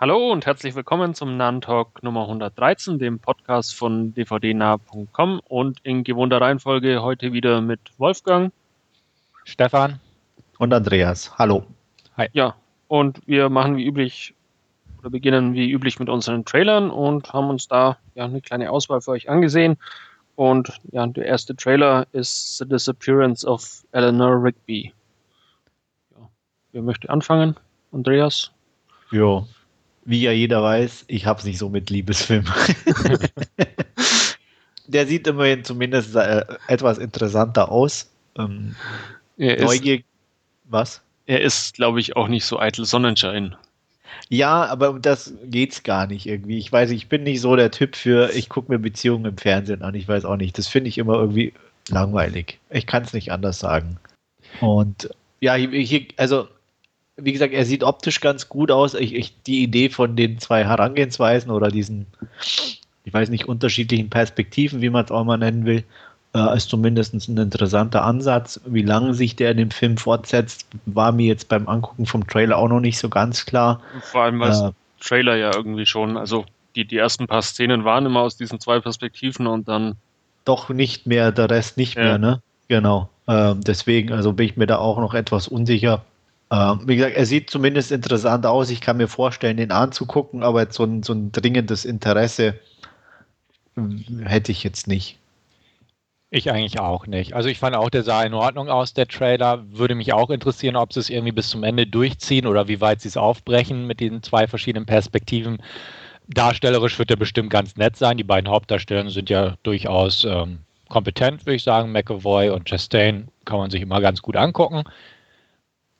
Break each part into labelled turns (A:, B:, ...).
A: Hallo und herzlich willkommen zum Nahen Talk Nummer 113, dem Podcast von dvdnah.com und in gewohnter Reihenfolge heute wieder mit Wolfgang,
B: Stefan
C: und Andreas. Hallo.
A: Hi. Ja, und wir machen wie üblich oder beginnen wie üblich mit unseren Trailern und haben uns da ja eine kleine Auswahl für euch angesehen. Und ja, der erste Trailer ist The Disappearance of Eleanor Rigby. Ja, wer möchte anfangen? Andreas?
C: Ja, wie ja jeder weiß, ich habe es nicht so mit Liebesfilmen. Der sieht immerhin zumindest äh, etwas interessanter aus. Ähm,
A: er Neugier, was? Er ist, glaube ich, auch nicht so eitel Sonnenschein.
C: Ja, aber um das geht's gar nicht irgendwie. Ich weiß, ich bin nicht so der Typ für, ich gucke mir Beziehungen im Fernsehen an. Ich weiß auch nicht. Das finde ich immer irgendwie langweilig. Ich kann es nicht anders sagen. Und ja, hier, also wie gesagt, er sieht optisch ganz gut aus. Ich, ich, die Idee von den zwei Herangehensweisen oder diesen, ich weiß nicht, unterschiedlichen Perspektiven, wie man es auch mal nennen will, äh, ist zumindest ein interessanter Ansatz. Wie lange sich der in dem Film fortsetzt, war mir jetzt beim Angucken vom Trailer auch noch nicht so ganz klar.
A: Vor allem, weil äh, Trailer ja irgendwie schon, also die, die ersten paar Szenen waren immer aus diesen zwei Perspektiven und dann.
C: Doch nicht mehr, der Rest nicht ja. mehr, ne? Genau. Äh, deswegen, also bin ich mir da auch noch etwas unsicher ähm, wie gesagt, er sieht zumindest interessant aus. Ich kann mir vorstellen, den anzugucken, aber so ein, so ein dringendes Interesse hätte ich jetzt nicht.
B: Ich eigentlich auch nicht. Also ich fand auch, der sah in Ordnung aus, der Trailer. Würde mich auch interessieren, ob sie es irgendwie bis zum Ende durchziehen oder wie weit sie es aufbrechen mit den zwei verschiedenen Perspektiven. Darstellerisch wird er bestimmt ganz nett sein. Die beiden Hauptdarsteller sind ja durchaus ähm, kompetent, würde ich sagen. McAvoy und Chastain kann man sich immer ganz gut angucken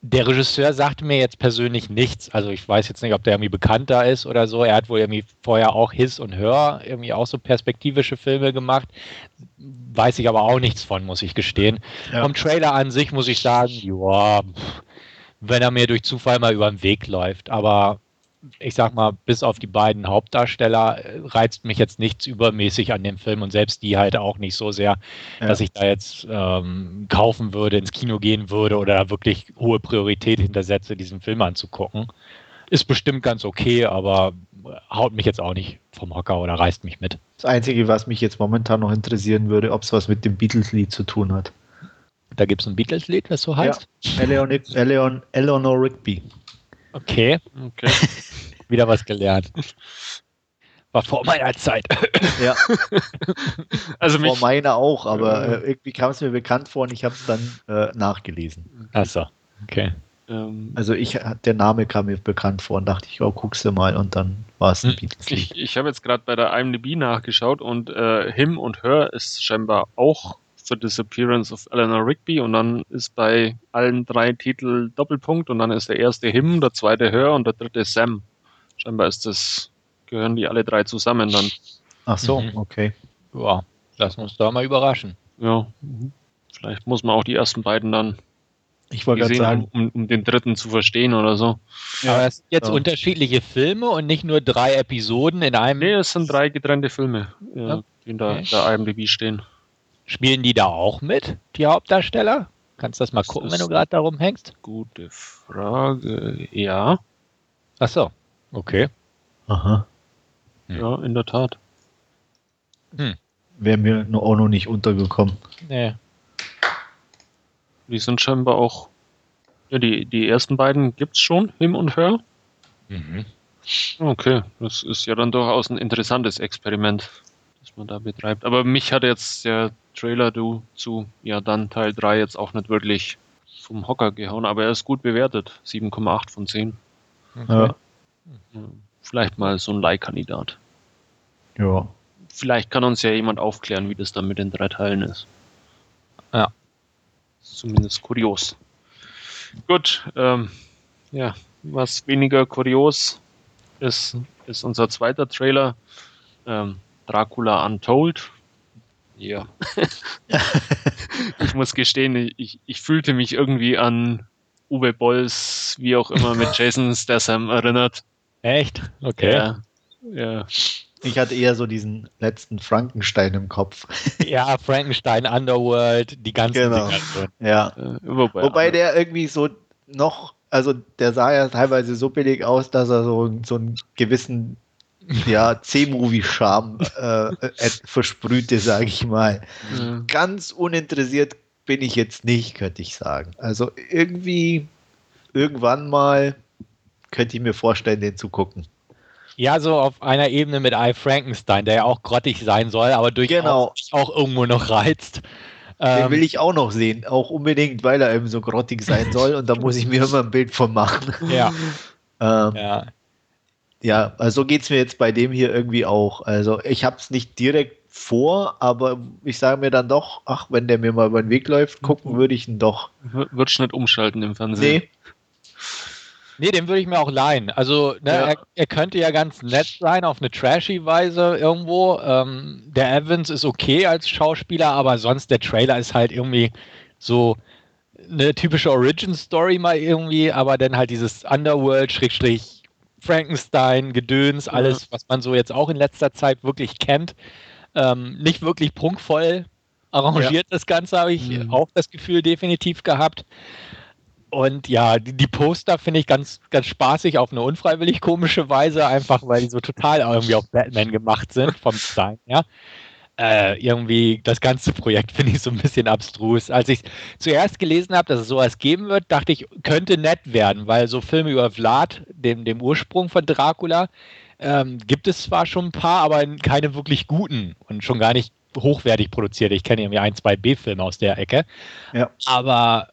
B: der Regisseur sagte mir jetzt persönlich nichts. Also ich weiß jetzt nicht, ob der irgendwie bekannter ist oder so. Er hat wohl irgendwie vorher auch His und Hör, irgendwie auch so perspektivische Filme gemacht. Weiß ich aber auch nichts von, muss ich gestehen. Ja. Vom Trailer an sich muss ich sagen, ja, wenn er mir durch Zufall mal über den Weg läuft. Aber ich sag mal, bis auf die beiden Hauptdarsteller äh, reizt mich jetzt nichts übermäßig an dem Film und selbst die halt auch nicht so sehr, ja. dass ich da jetzt ähm, kaufen würde, ins Kino gehen würde oder da wirklich hohe Priorität hintersetze, diesen Film anzugucken. Ist bestimmt ganz okay, aber haut mich jetzt auch nicht vom Hocker oder reißt mich mit.
C: Das Einzige, was mich jetzt momentan noch interessieren würde, ob es was mit dem Beatles-Lied zu tun hat.
B: Da gibt es ein Beatles-Lied, das so heißt?
C: Ja, Eleanor, Eleanor, Eleanor Rigby.
B: Okay. okay. Wieder was gelernt. War vor meiner Zeit.
C: ja. Also vor meiner auch, aber äh, irgendwie kam es mir bekannt vor und ich habe es dann äh, nachgelesen.
B: Achso, okay.
C: Ähm, also ich, der Name kam mir bekannt vor und dachte ich, oh, guckst du mal und dann war es ein hm. Beatles.
A: Ich, ich habe jetzt gerade bei der IMDb nachgeschaut und äh, Him und Her ist scheinbar auch The Disappearance of Eleanor Rigby und dann ist bei allen drei Titeln Doppelpunkt und dann ist der erste Him, der zweite Her und der dritte Sam. Scheinbar ist das, gehören die alle drei zusammen dann.
C: Ach so, mhm. okay.
B: Ja, lassen uns da mal überraschen.
A: Ja, vielleicht muss man auch die ersten beiden dann
C: ich wollte gerade sagen,
A: um, um, den dritten zu verstehen oder so.
B: Ja, Aber es sind jetzt ja. unterschiedliche Filme und nicht nur drei Episoden in einem.
A: Nee, es sind drei getrennte Filme, ja, die in der, okay. der IMDb stehen.
B: Spielen die da auch mit, die Hauptdarsteller? Kannst du das mal das gucken, wenn du gerade darum hängst?
A: Gute Frage. Ja.
B: Ach so. Okay.
C: Aha.
A: Ja, in der Tat.
C: Hm. Wäre mir nur auch noch nicht untergekommen.
B: Nee.
A: Die sind scheinbar auch. Ja, die, die ersten beiden gibt's schon, Him und Her. Mhm. Okay, das ist ja dann durchaus ein interessantes Experiment, das man da betreibt. Aber mich hat jetzt der Trailer du zu, ja dann Teil 3 jetzt auch nicht wirklich vom Hocker gehauen, aber er ist gut bewertet. 7,8 von 10. Okay. Ja. Vielleicht mal so ein Leihkandidat.
C: Ja.
A: Vielleicht kann uns ja jemand aufklären, wie das dann mit den drei Teilen ist.
B: Ja.
A: Zumindest kurios. Gut, ähm, ja, was weniger kurios ist, ist unser zweiter Trailer, ähm, Dracula Untold ja. ich muss gestehen, ich, ich fühlte mich irgendwie an Uwe Bolls, wie auch immer, mit Jason Statham erinnert.
B: Echt? Okay.
A: Ja. ja.
C: Ich hatte eher so diesen letzten Frankenstein im Kopf.
B: Ja, Frankenstein, Underworld, die ganzen
C: genau. Dinger. Ja. Äh, wobei, wobei der irgendwie so noch also der sah ja teilweise so billig aus, dass er so, so einen gewissen ja, C-Movie-Charme äh, äh, versprühte, sage ich mal. Mhm. Ganz uninteressiert bin ich jetzt nicht, könnte ich sagen. Also irgendwie, irgendwann mal könnte ich mir vorstellen, den zu gucken.
B: Ja, so auf einer Ebene mit I. Frankenstein, der ja auch grottig sein soll, aber durchaus genau. auch irgendwo noch reizt.
C: Den ähm, will ich auch noch sehen, auch unbedingt, weil er eben so grottig sein soll und da muss ich mir immer ein Bild von machen.
B: Ja. ähm, ja.
C: Ja, also so geht es mir jetzt bei dem hier irgendwie auch. Also ich habe es nicht direkt vor, aber ich sage mir dann doch, ach, wenn der mir mal über den Weg läuft, gucken würde ich ihn doch.
A: Wird nicht umschalten im Fernsehen.
B: Nee. Nee, den würde ich mir auch leihen. Also, ne, ja. er, er, könnte ja ganz nett sein, auf eine trashy Weise irgendwo. Ähm, der Evans ist okay als Schauspieler, aber sonst der Trailer ist halt irgendwie so eine typische Origin-Story mal irgendwie, aber dann halt dieses Underworld, Schrägstrich, Frankenstein, Gedöns, alles, was man so jetzt auch in letzter Zeit wirklich kennt. Ähm, nicht wirklich prunkvoll arrangiert, ja. das Ganze habe ich mhm. auch das Gefühl definitiv gehabt. Und ja, die, die Poster finde ich ganz, ganz spaßig auf eine unfreiwillig komische Weise, einfach weil die so total irgendwie auf Batman gemacht sind vom Design, ja äh, irgendwie das ganze Projekt finde ich so ein bisschen abstrus. Als ich zuerst gelesen habe, dass es sowas geben wird, dachte ich, könnte nett werden, weil so Filme über Vlad, dem, dem Ursprung von Dracula, ähm, gibt es zwar schon ein paar, aber keine wirklich guten und schon gar nicht hochwertig produziert. Ich kenne irgendwie ein, zwei B-Filme aus der Ecke. Ja. Aber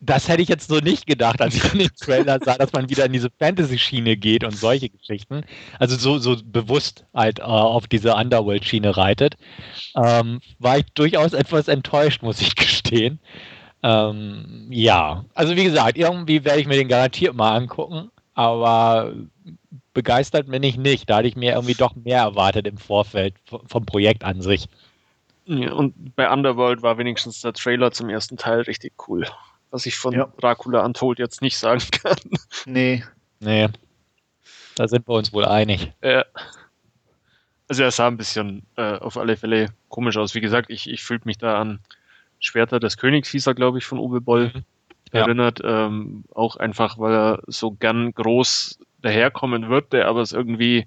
B: das hätte ich jetzt so nicht gedacht, als ich den Trailer sah, dass man wieder in diese Fantasy-Schiene geht und solche Geschichten. Also so, so bewusst halt äh, auf diese Underworld-Schiene reitet. Ähm, war ich durchaus etwas enttäuscht, muss ich gestehen. Ähm, ja, also wie gesagt, irgendwie werde ich mir den garantiert mal angucken, aber begeistert bin ich nicht. Da hatte ich mir irgendwie doch mehr erwartet im Vorfeld vom Projekt an sich.
A: Ja, und bei Underworld war wenigstens der Trailer zum ersten Teil richtig cool was ich von ja. Dracula Untold jetzt nicht sagen kann.
B: Nee. Nee. Da sind wir uns wohl einig.
A: Ja. Also er sah ein bisschen äh, auf alle Fälle komisch aus. Wie gesagt, ich, ich fühlte mich da an Schwerter des Königs, hieß er, glaube ich, von Uwe Boll mhm. erinnert. Ähm, auch einfach, weil er so gern groß daherkommen würde, aber es irgendwie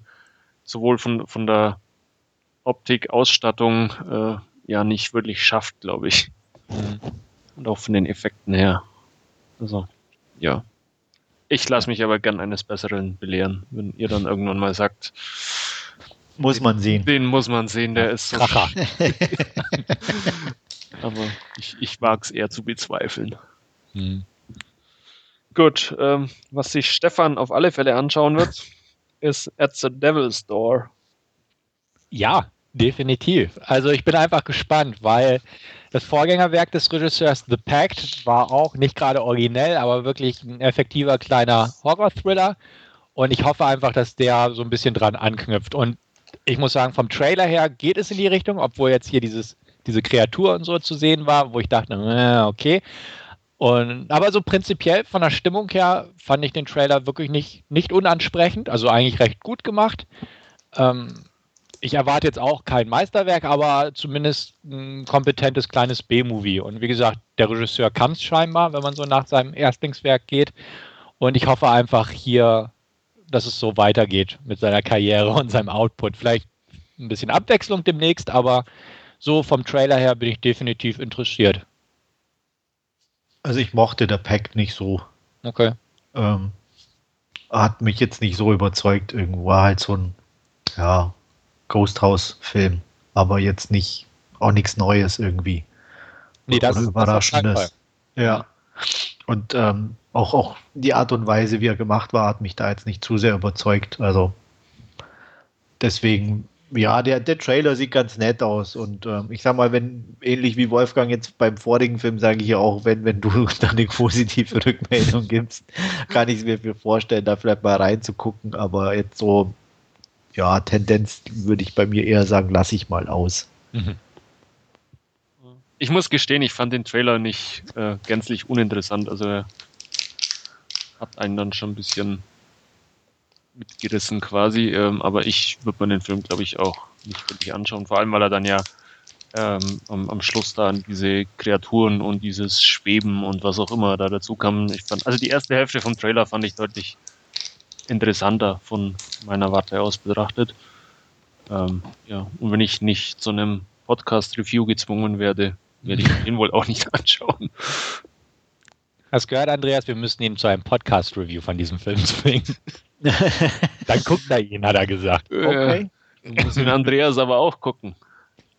A: sowohl von, von der Optik, Ausstattung äh, ja nicht wirklich schafft, glaube ich. Mhm. Und auch von den Effekten her. Also, ja. Ich lasse mich aber gern eines Besseren belehren, wenn ihr dann irgendwann mal sagt,
C: muss man sehen.
A: Den muss man sehen, der ist so. aber ich, ich wage es eher zu bezweifeln. Hm. Gut, ähm, was sich Stefan auf alle Fälle anschauen wird, ist At the Devil's Door.
B: Ja, definitiv. Also ich bin einfach gespannt, weil das Vorgängerwerk des Regisseurs The Pact war auch nicht gerade originell, aber wirklich ein effektiver kleiner Horror-Thriller. Und ich hoffe einfach, dass der so ein bisschen dran anknüpft. Und ich muss sagen, vom Trailer her geht es in die Richtung, obwohl jetzt hier dieses, diese Kreatur und so zu sehen war, wo ich dachte, äh, okay. Und, aber so prinzipiell von der Stimmung her fand ich den Trailer wirklich nicht, nicht unansprechend, also eigentlich recht gut gemacht. Ähm, ich erwarte jetzt auch kein Meisterwerk, aber zumindest ein kompetentes kleines B-Movie. Und wie gesagt, der Regisseur kann es scheinbar, wenn man so nach seinem Erstlingswerk geht. Und ich hoffe einfach hier, dass es so weitergeht mit seiner Karriere und seinem Output. Vielleicht ein bisschen Abwechslung demnächst, aber so vom Trailer her bin ich definitiv interessiert.
C: Also ich mochte der Pack nicht so.
B: Okay.
C: Ähm, hat mich jetzt nicht so überzeugt. Irgendwo war halt so ein, ja, Ghost House-Film, aber jetzt nicht auch nichts Neues irgendwie.
B: Nee, das ist Überraschendes.
C: Ja. Und ähm, auch, auch die Art und Weise, wie er gemacht war, hat mich da jetzt nicht zu sehr überzeugt. Also deswegen, ja, der, der Trailer sieht ganz nett aus. Und ähm, ich sag mal, wenn, ähnlich wie Wolfgang jetzt beim vorigen Film, sage ich ja auch, wenn, wenn du dann eine positive Rückmeldung gibst, kann ich es mir vorstellen, da vielleicht mal reinzugucken. Aber jetzt so ja, Tendenz würde ich bei mir eher sagen, lasse ich mal aus. Mhm.
A: Ich muss gestehen, ich fand den Trailer nicht äh, gänzlich uninteressant. Also er hat einen dann schon ein bisschen mitgerissen quasi. Ähm, aber ich würde mir den Film, glaube ich, auch nicht wirklich anschauen. Vor allem, weil er dann ja ähm, am, am Schluss da an diese Kreaturen und dieses Schweben und was auch immer da dazu kam. Ich fand, also die erste Hälfte vom Trailer fand ich deutlich interessanter von meiner Warte aus betrachtet. Ähm, ja, und wenn ich nicht zu einem Podcast-Review gezwungen werde, werde ich ihn wohl auch nicht anschauen.
B: Hast gehört, Andreas? Wir müssen ihn zu einem Podcast-Review von diesem Film zwingen. Dann guckt er ihn, hat er gesagt.
A: Okay. Äh, muss ihn Andreas aber auch gucken.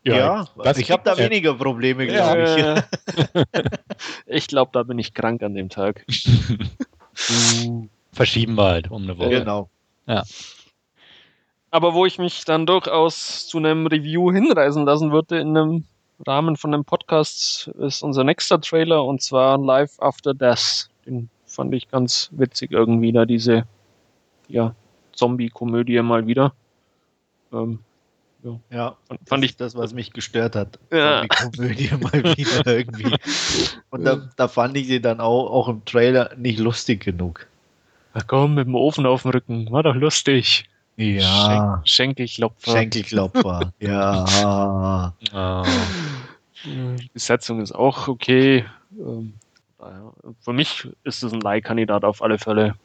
C: Ja, ja ich habe da weniger Probleme, glaube
A: ja, ich. ich glaube, da bin ich krank an dem Tag.
B: Verschieben wir halt um eine Woche.
C: Genau.
B: Ja.
A: Aber wo ich mich dann durchaus zu einem Review hinreisen lassen würde in einem Rahmen von einem Podcast, ist unser nächster Trailer und zwar Live After Death. Den fand ich ganz witzig irgendwie, da diese ja, Zombie-Komödie mal wieder.
C: Ähm, ja, ja fand, fand ich das, was mich gestört hat.
A: Ja.
C: Die Komödie mal wieder irgendwie. Und da, da, fand ich sie dann auch, auch im Trailer nicht lustig genug.
A: Na komm, mit dem Ofen auf dem Rücken, war doch lustig.
C: Ja.
A: Schenk Schenkelklopfer.
C: Schenkelklopfer, ja.
A: Die Besetzung ist auch okay. Ähm, für mich ist es ein Leihkandidat auf alle Fälle.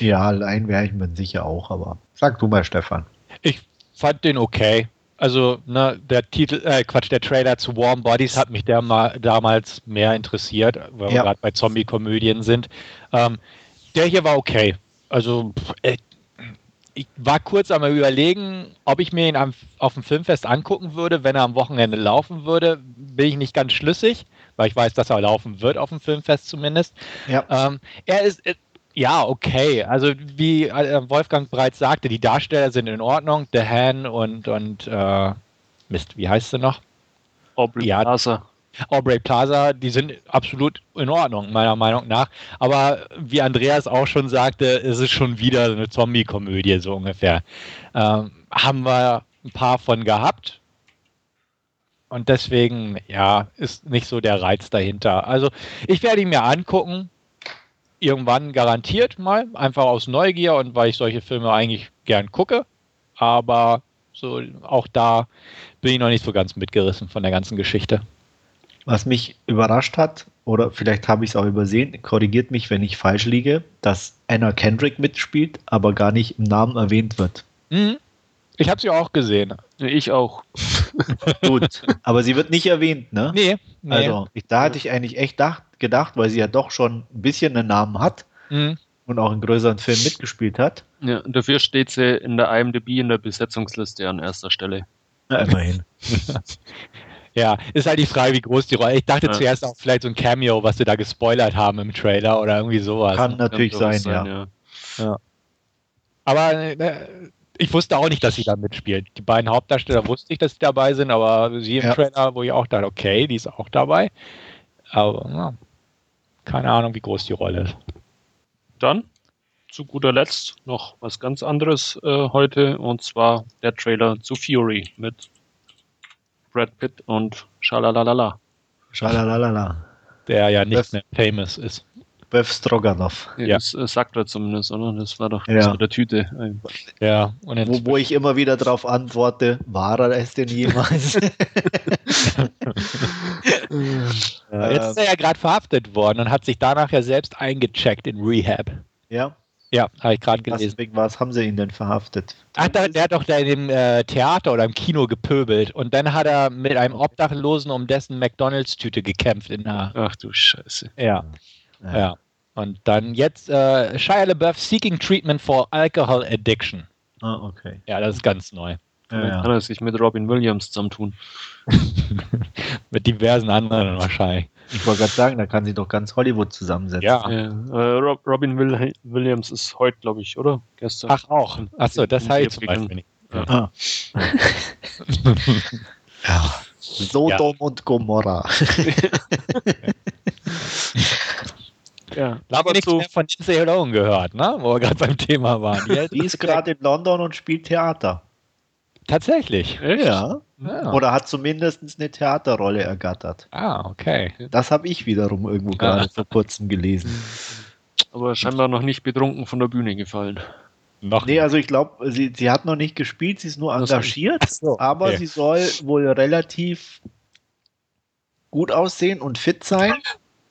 C: Ja, Leih wäre ich mir sicher auch, aber sag du mal, Stefan.
B: Ich fand den okay. Also, ne, der Titel, äh, Quatsch, der Trailer zu Warm Bodies hat mich der mal, damals mehr interessiert, weil ja. wir gerade bei Zombie-Komödien sind. Ähm, der hier war okay. Also, äh, ich war kurz einmal überlegen, ob ich mir ihn am, auf dem Filmfest angucken würde, wenn er am Wochenende laufen würde. Bin ich nicht ganz schlüssig, weil ich weiß, dass er laufen wird auf dem Filmfest zumindest.
C: Ja.
B: Ähm, er ist, äh, ja, okay. Also wie äh, Wolfgang bereits sagte, die Darsteller sind in Ordnung. The Han und, und äh, Mist, wie heißt sie noch?
A: Aubrey ja, Plaza.
B: Aubrey Plaza, die sind absolut in Ordnung, meiner Meinung nach. Aber wie Andreas auch schon sagte, ist es schon wieder eine Zombie-Komödie, so ungefähr. Ähm, haben wir ein paar von gehabt. Und deswegen, ja, ist nicht so der Reiz dahinter. Also, ich werde ihn mir angucken irgendwann garantiert mal, einfach aus Neugier und weil ich solche Filme eigentlich gern gucke. Aber so auch da bin ich noch nicht so ganz mitgerissen von der ganzen Geschichte.
C: Was mich überrascht hat, oder vielleicht habe ich es auch übersehen, korrigiert mich, wenn ich falsch liege, dass Anna Kendrick mitspielt, aber gar nicht im Namen erwähnt wird.
B: Mhm. Ich habe sie auch gesehen.
A: Ich auch.
C: Gut, aber sie wird nicht erwähnt, ne?
B: Nee. nee.
C: Also, ich, da hatte ich eigentlich echt gedacht, gedacht, weil sie ja doch schon ein bisschen einen Namen hat
B: mhm.
C: und auch in größeren Filmen mitgespielt hat.
A: Ja, dafür steht sie in der IMDb in der Besetzungsliste an erster Stelle.
C: Ja, immerhin.
B: ja, ist halt die Frage, wie groß die Rolle. Ich dachte ja. zuerst auch vielleicht so ein Cameo, was sie da gespoilert haben im Trailer oder irgendwie sowas.
C: Kann natürlich Kann sein, sein, ja.
B: ja. Aber äh, ich wusste auch nicht, dass sie da mitspielt. Die beiden Hauptdarsteller wusste ich, dass sie dabei sind, aber sie im ja. Trailer, wo ich auch dachte, okay, die ist auch dabei. Aber ja, keine Ahnung, wie groß die Rolle ist.
A: Dann zu guter Letzt noch was ganz anderes äh, heute und zwar der Trailer zu Fury mit Brad Pitt und Schalalalala.
C: Schalalalala.
B: Der ja nicht Bef mehr famous ist.
C: Bev Stroganov.
A: Ja, Das äh, sagt er zumindest, oder? Das war doch ja. der Tüte.
B: Ja.
C: wo, wo ich immer wieder darauf antworte, war er es denn jemals?
B: Jetzt ist er ja gerade verhaftet worden und hat sich danach ja selbst eingecheckt in Rehab.
C: Ja.
B: Ja, habe ich gerade gelesen.
C: Wegen was haben sie ihn denn verhaftet?
B: Ach, der, der hat doch da in dem äh, Theater oder im Kino gepöbelt und dann hat er mit einem Obdachlosen um dessen McDonalds-Tüte gekämpft in der.
A: Ach du Scheiße.
B: Ja. Ja. ja. Und dann jetzt äh, Shia LaBeouf Seeking Treatment for Alcohol Addiction.
C: Ah, okay.
B: Ja, das ist ganz neu.
A: Ja, ja. Kann er sich mit Robin Williams zusammentun.
B: mit diversen anderen wahrscheinlich.
C: Ich wollte gerade sagen, da kann sie doch ganz Hollywood zusammensetzen.
A: Ja. ja. Äh, Robin Will Williams ist heute, glaube ich, oder?
B: Gestern. Ach auch. Achso, das habe ich zum Beispiel nicht. Ja. Ah.
C: ja. Sodom und Gomorra.
B: Ja. Aber nichts mehr von Lindsay Lohan gehört, ne? wo wir gerade beim Thema waren.
C: Die, die ist gerade in London und spielt Theater.
B: Tatsächlich?
C: Ja. Ja. Oder hat zumindest eine Theaterrolle ergattert.
B: Ah, okay.
C: Das habe ich wiederum irgendwo gerade vor kurzem gelesen.
A: Aber scheinbar noch nicht betrunken von der Bühne gefallen.
C: Noch nee, also ich glaube, sie, sie hat noch nicht gespielt, sie ist nur engagiert, so, aber okay. sie soll wohl relativ gut aussehen und fit sein.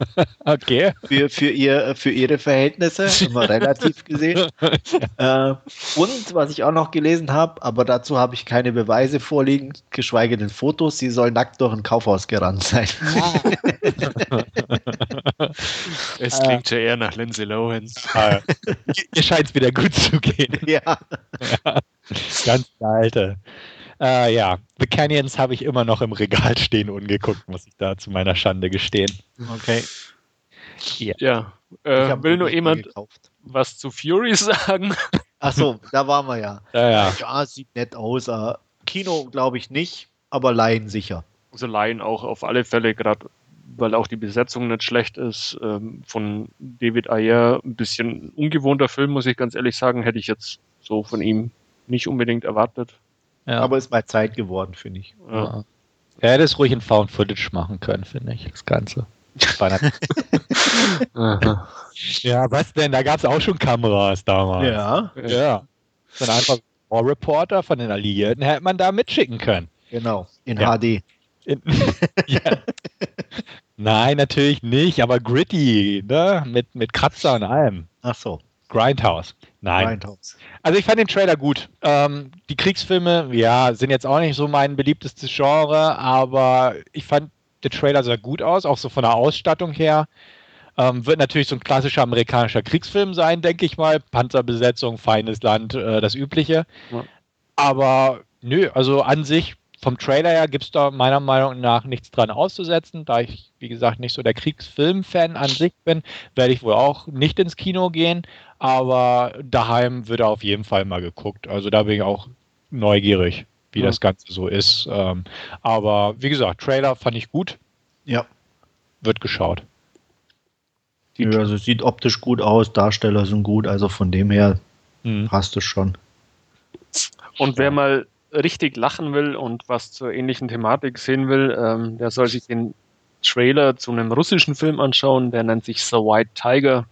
B: Okay.
C: Für, für, ihr, für ihre Verhältnisse, immer relativ gesehen. äh, und was ich auch noch gelesen habe, aber dazu habe ich keine Beweise vorliegen, geschweige denn Fotos, sie soll nackt durch ein Kaufhaus gerannt sein.
A: Es klingt schon eher nach Lindsay Lohan.
B: Ihr scheint es wieder gut zu gehen.
C: ja.
B: Ganz alte. Äh, ja, The Canyons habe ich immer noch im Regal stehen ungeguckt, muss ich da zu meiner Schande gestehen.
C: Okay.
A: Ja,
C: Ich
A: äh, will nur jemand
C: gekauft.
A: was zu Fury sagen?
C: Achso, da waren wir ja.
B: Ja, ja.
C: Ja, sieht nett aus. äh, Kino glaube ich nicht, aber Laien sicher.
A: Also Laien auch auf alle Fälle, gerade weil auch die Besetzung nicht schlecht ist. Ähm, von David Ayer ein bisschen ungewohnter Film, muss ich ganz ehrlich sagen, hätte ich jetzt so von ihm nicht unbedingt erwartet.
B: Ja.
C: Aber ist mal Zeit geworden, finde ich.
A: Ja.
B: Er hätte es ruhig in Found Footage machen können, finde ich, das Ganze. Ja, was denn? Da gab es auch schon Kameras damals.
C: Ja,
B: Ja. Dann einfach War Reporter von den Alliierten hätte man da mitschicken können.
C: genau. In
B: Ja.
C: HD.
B: In ja. Nein, natürlich nicht, aber gritty, ne? Mit, mit Kratzer und allem.
C: Ach so.
B: Grindhouse. Nein.
C: Grindhouse.
B: Also ich fand den Trailer gut. Ähm, die Kriegsfilme, ja, sind jetzt auch nicht so mein beliebtestes Genre, aber ich fand, der Trailer sah gut aus, auch so von der Ausstattung her. Ähm, wird natürlich so ein klassischer amerikanischer Kriegsfilm sein, denke ich mal. Panzerbesetzung, feines Land, äh, das Übliche.
A: Ja.
B: Aber nö, also an sich, vom Trailer her gibt es da meiner Meinung nach nichts dran auszusetzen. Da ich, wie gesagt, nicht so der Kriegsfilm-Fan an sich bin, werde ich wohl auch nicht ins Kino gehen. Aber daheim wird auf jeden Fall mal geguckt. Also da bin ich auch neugierig, wie
A: Ja.
B: das Ganze so ist. Ähm, aber wie gesagt, Trailer fand ich gut,
C: Ja.
B: wird geschaut.
A: Die-
C: ja. Also sieht optisch gut aus, Darsteller sind gut, also von dem her
B: Hm.
C: passt es schon.
A: Und wer mal richtig lachen will und was zur ähnlichen Thematik sehen will, ähm, der soll sich den Trailer zu einem russischen Film anschauen, der nennt sich The White Tiger.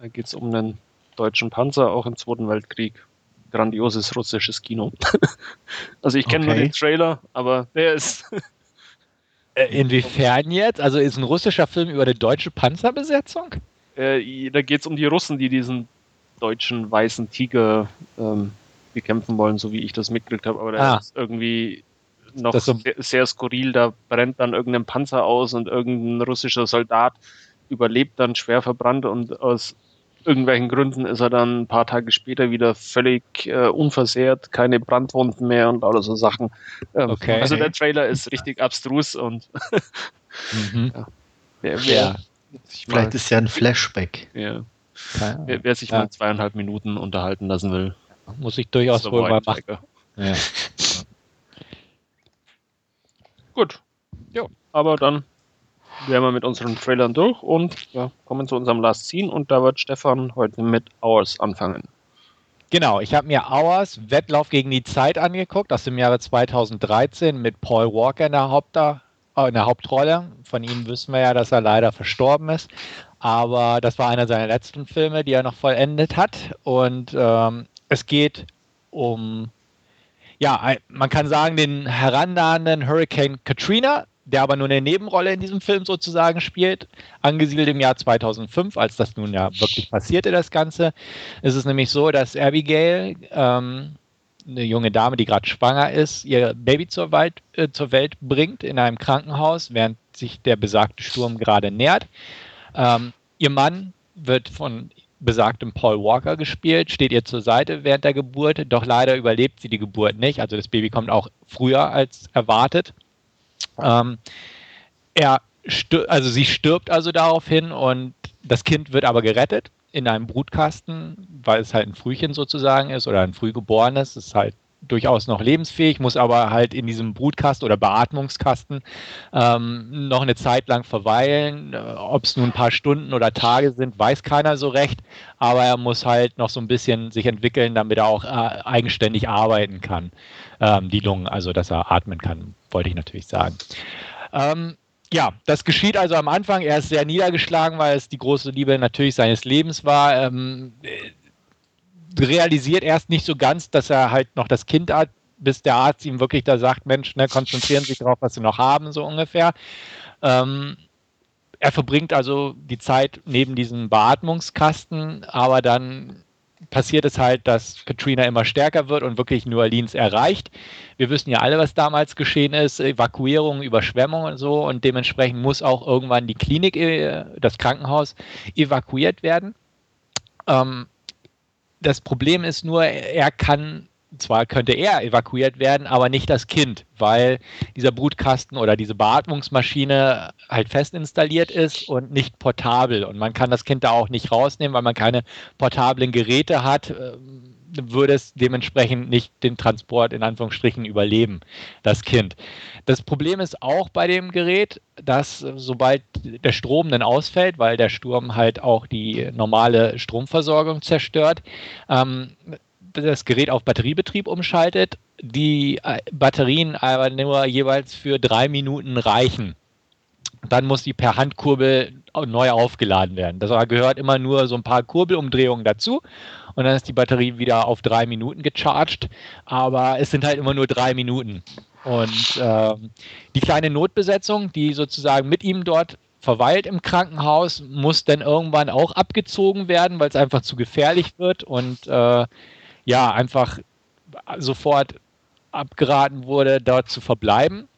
A: Da geht es um einen deutschen Panzer, auch im Zweiten Weltkrieg. Grandioses russisches Kino. also ich kenne nur
C: Okay.
A: den Trailer, aber der ist
B: Äh, Inwiefern jetzt? Also ist ein russischer Film über eine deutsche Panzerbesetzung?
A: Äh, da geht es um die Russen, die diesen deutschen weißen Tiger ähm, bekämpfen wollen, so wie ich das mitgekriegt habe. Aber der
B: Ah.
A: ist irgendwie noch
B: Das so-
A: sehr, sehr skurril. Da brennt dann irgendein Panzer aus und irgendein russischer Soldat überlebt dann schwer verbrannt und aus irgendwelchen Gründen ist er dann ein paar Tage später wieder völlig äh, unversehrt, keine Brandwunden mehr und lauter so Sachen. Ähm,
B: Okay.
A: Also der Trailer ist richtig abstrus und
B: Mhm.
A: wer, wer,
B: Ja.
A: sich
C: Vielleicht
A: mal,
C: ist ja ein Flashback.
A: ja, wer, wer sich
B: Ja.
A: mal zweieinhalb Minuten unterhalten lassen will.
B: Muss ich durchaus wohl mal machen. Ja.
A: Gut. Ja, aber dann wären wir mit unseren Trailern durch und ja, kommen zu unserem Last Scene und da wird Stefan heute mit Hours anfangen.
B: Genau, ich habe mir Hours Wettlauf gegen die Zeit angeguckt aus dem Jahre 2013 mit Paul Walker in der, Haupta äh, in der Hauptrolle. Von ihm wissen wir ja, dass er leider verstorben ist. Aber das war einer seiner letzten Filme, die er noch vollendet hat. Und ähm, es geht um, ja, man kann sagen, den herannahenden Hurricane Katrina, der aber nur eine Nebenrolle in diesem Film sozusagen spielt, angesiedelt im Jahr 2005, als das nun ja wirklich passierte, das Ganze. Es ist nämlich so, dass Abigail, ähm, eine junge Dame, die gerade schwanger ist, ihr Baby zur, Welt, äh, zur Welt bringt in einem Krankenhaus, während sich der besagte Sturm gerade nähert. Ähm, ihr Mann wird von besagtem Paul Walker gespielt, steht ihr zur Seite während der Geburt, doch leider überlebt sie die Geburt nicht. Also das Baby kommt auch früher als erwartet. Ähm, er also sie stirbt also daraufhin und das Kind wird aber gerettet in einem Brutkasten, weil es halt ein Frühchen sozusagen ist oder ein Frühgeborenes. Es ist halt durchaus noch lebensfähig, muss aber halt in diesem Brutkasten oder Beatmungskasten ähm, noch eine Zeit lang verweilen. Äh, Ob es nun ein paar Stunden oder Tage sind, weiß keiner so recht. Aber er muss halt noch so ein bisschen sich entwickeln, damit er auch äh, eigenständig arbeiten kann. Ähm, die Lungen, also dass er atmen kann, wollte ich natürlich sagen. Ähm, ja, das geschieht also am Anfang. Er ist sehr niedergeschlagen, weil es die große Liebe natürlich seines Lebens war. Ähm, äh, realisiert erst nicht so ganz, dass er halt noch das Kind hat, bis der Arzt ihm wirklich da sagt, Mensch, ne, konzentrieren Sie sich darauf, was Sie noch haben, so ungefähr. Ähm, er verbringt also die Zeit neben diesem Beatmungskasten, aber dann passiert es halt, dass Katrina immer stärker wird und wirklich New Orleans erreicht. Wir wissen ja alle, was damals geschehen ist, Evakuierung, Überschwemmung und so und dementsprechend muss auch irgendwann die Klinik, äh, das Krankenhaus evakuiert werden. Ähm, das Problem ist nur, er kann zwar könnte er evakuiert werden, aber nicht das Kind, weil dieser Brutkasten oder diese Beatmungsmaschine halt fest installiert ist und nicht portabel. Und man kann das Kind da auch nicht rausnehmen, weil man keine portablen Geräte hat, ähm, würde es dementsprechend nicht den Transport in Anführungsstrichen überleben, das Kind. Das Problem ist auch bei dem Gerät, dass sobald der Strom dann ausfällt, weil der Sturm halt auch die normale Stromversorgung zerstört, ähm, das Gerät auf Batteriebetrieb umschaltet, die äh, Batterien aber nur jeweils für drei Minuten reichen. Dann muss die per Handkurbel neu aufgeladen werden. Das gehört immer nur so ein paar Kurbelumdrehungen dazu und dann ist die Batterie wieder auf drei Minuten gecharged. Aber es sind halt immer nur drei Minuten. Und äh, die kleine Notbesetzung, die sozusagen mit ihm dort verweilt im Krankenhaus, muss dann irgendwann auch abgezogen werden, weil es einfach zu gefährlich wird und äh, ja, einfach sofort abgeraten wurde, dort zu verbleiben,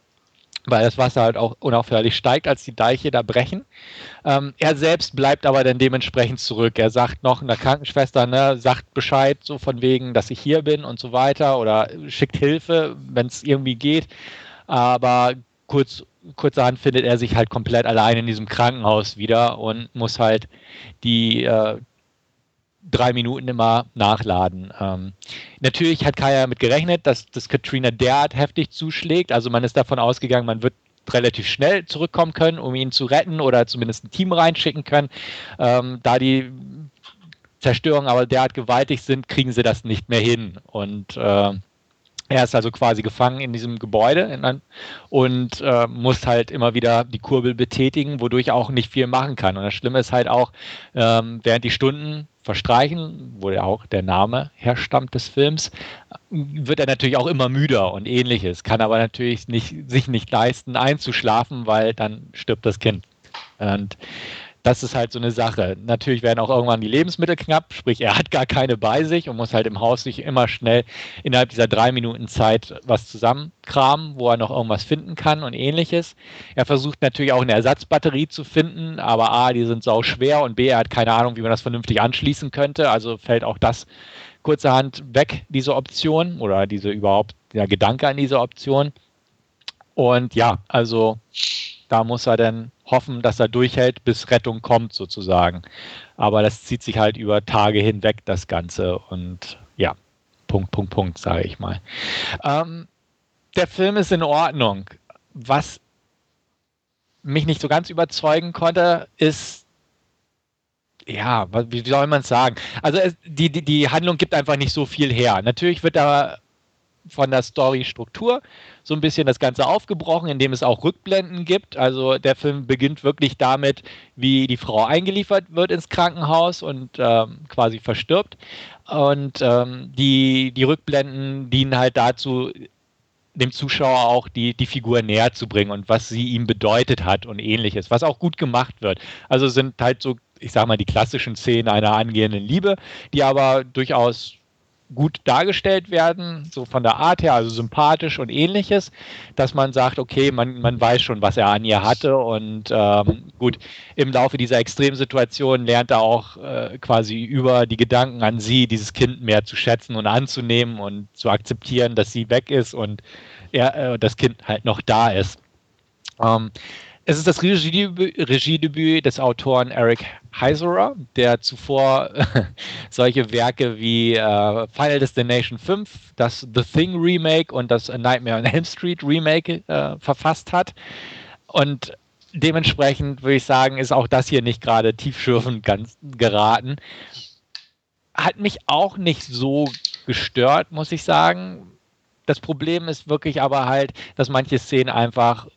B: weil das Wasser halt auch unaufhörlich steigt, als die Deiche da brechen. Ähm, er selbst bleibt aber dann dementsprechend zurück. Er sagt noch einer Krankenschwester, ne, sagt Bescheid, so von wegen, dass ich hier bin und so weiter oder schickt Hilfe, wenn es irgendwie geht. Aber kurz, kurzerhand findet er sich halt komplett allein in diesem Krankenhaus wieder und muss halt die, äh, drei Minuten immer nachladen. Ähm, natürlich hat Kaya damit gerechnet, dass das Katrina derart heftig zuschlägt. Also man ist davon ausgegangen, man wird relativ schnell zurückkommen können, um ihn zu retten oder zumindest ein Team reinschicken können. Ähm, da die Zerstörungen aber derart gewaltig sind, kriegen sie das nicht mehr hin. Und äh, er ist also quasi gefangen in diesem Gebäude und äh, muss halt immer wieder die Kurbel betätigen, wodurch er auch nicht viel machen kann. Und das Schlimme ist halt auch, ähm, während die Stunden verstreichen, wo ja auch der Name herstammt des Films, wird er natürlich auch immer müder und ähnliches, kann aber natürlich nicht, sich nicht leisten, einzuschlafen, weil dann stirbt das Kind. Und das ist halt so eine Sache. Natürlich werden auch irgendwann die Lebensmittel knapp, sprich, er hat gar keine bei sich und muss halt im Haus sich immer schnell innerhalb dieser drei Minuten Zeit was zusammenkramen, wo er noch irgendwas finden kann und ähnliches. Er versucht natürlich auch eine Ersatzbatterie zu finden, aber A, die sind sau schwer und B, er hat keine Ahnung, wie man das vernünftig anschließen könnte, also fällt auch das kurzerhand weg, diese Option oder diese überhaupt der Gedanke an diese Option. Und ja, also da muss er dann hoffen, dass er durchhält, bis Rettung kommt sozusagen. Aber das zieht sich halt über Tage hinweg, das Ganze. Und ja, Punkt, Punkt, Punkt, sage ich mal. Ähm, der Film ist in Ordnung. Was mich nicht so ganz überzeugen konnte, ist ja, wie soll man es sagen? Also es, die, die, die Handlung gibt einfach nicht so viel her. Natürlich wird da von der Story-Struktur so ein bisschen das Ganze aufgebrochen, indem es auch Rückblenden gibt. Also der Film beginnt wirklich damit, wie die Frau eingeliefert wird ins Krankenhaus und ähm, quasi verstirbt. Und ähm, die, die Rückblenden dienen halt dazu, dem Zuschauer auch die, die Figur näher zu bringen und was sie ihm bedeutet hat und ähnliches, was auch gut gemacht wird. Also sind halt so, ich sag mal, die klassischen Szenen einer angehenden Liebe, die aber durchaus gut dargestellt werden, so von der Art her, also sympathisch und ähnliches, dass man sagt, okay, man, man weiß schon, was er an ihr hatte und ähm, gut, im Laufe dieser Extremsituation lernt er auch äh, quasi über die Gedanken an sie, dieses Kind mehr zu schätzen und anzunehmen und zu akzeptieren, dass sie weg ist und er, äh, das Kind halt noch da ist. Ähm, es ist das Regiedebüt, des Autoren Eric Heiserer, der zuvor solche Werke wie äh, Final Destination 5, das The Thing Remake und das Nightmare on Elm Street Remake äh, verfasst hat. Und dementsprechend würde ich sagen, ist auch das hier nicht gerade tiefschürfend ganz geraten. Hat mich auch nicht so gestört, muss ich sagen. Das Problem ist wirklich aber halt, dass manche Szenen einfach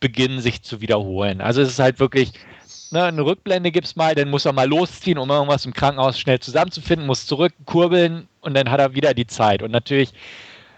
B: beginnen sich zu wiederholen. Also es ist halt wirklich, ne, eine Rückblende gibt es mal, dann muss er mal losziehen, um irgendwas im Krankenhaus schnell zusammenzufinden, muss zurück, kurbeln und dann hat er wieder die Zeit. Und natürlich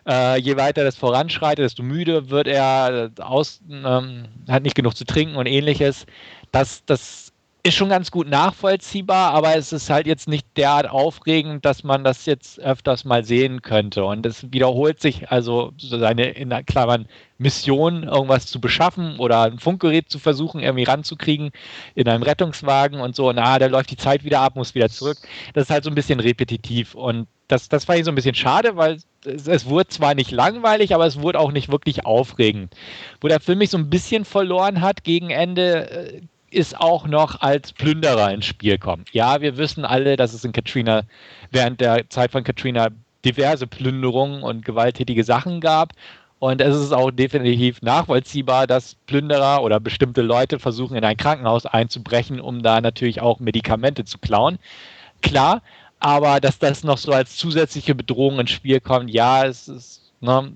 B: Äh, je weiter das voranschreitet, desto müde wird er, aus, ähm, hat nicht genug zu trinken und ähnliches. Das, das ist schon ganz gut nachvollziehbar, aber es ist halt jetzt nicht derart aufregend, dass man das jetzt öfters mal sehen könnte. Und es wiederholt sich also seine, in Klammern, Mission, irgendwas zu beschaffen oder ein Funkgerät zu versuchen, irgendwie ranzukriegen in einem Rettungswagen und so. Na, da läuft die Zeit wieder ab, muss wieder zurück. Das ist halt so ein bisschen repetitiv. Und das, das fand ich so ein bisschen schade, weil es, es wurde zwar nicht langweilig, aber es wurde auch nicht wirklich aufregend. Wo der Film mich so ein bisschen verloren hat gegen Ende, äh, ist auch noch als Plünderer ins Spiel kommen. Ja, wir wissen alle, dass es in Katrina während der Zeit von Katrina diverse Plünderungen und gewalttätige Sachen gab. Und es ist auch definitiv nachvollziehbar, dass Plünderer oder bestimmte Leute versuchen, in ein Krankenhaus einzubrechen, um da natürlich auch Medikamente zu klauen. Klar, aber dass das noch so als zusätzliche Bedrohung ins Spiel kommt, ja, es ist ne,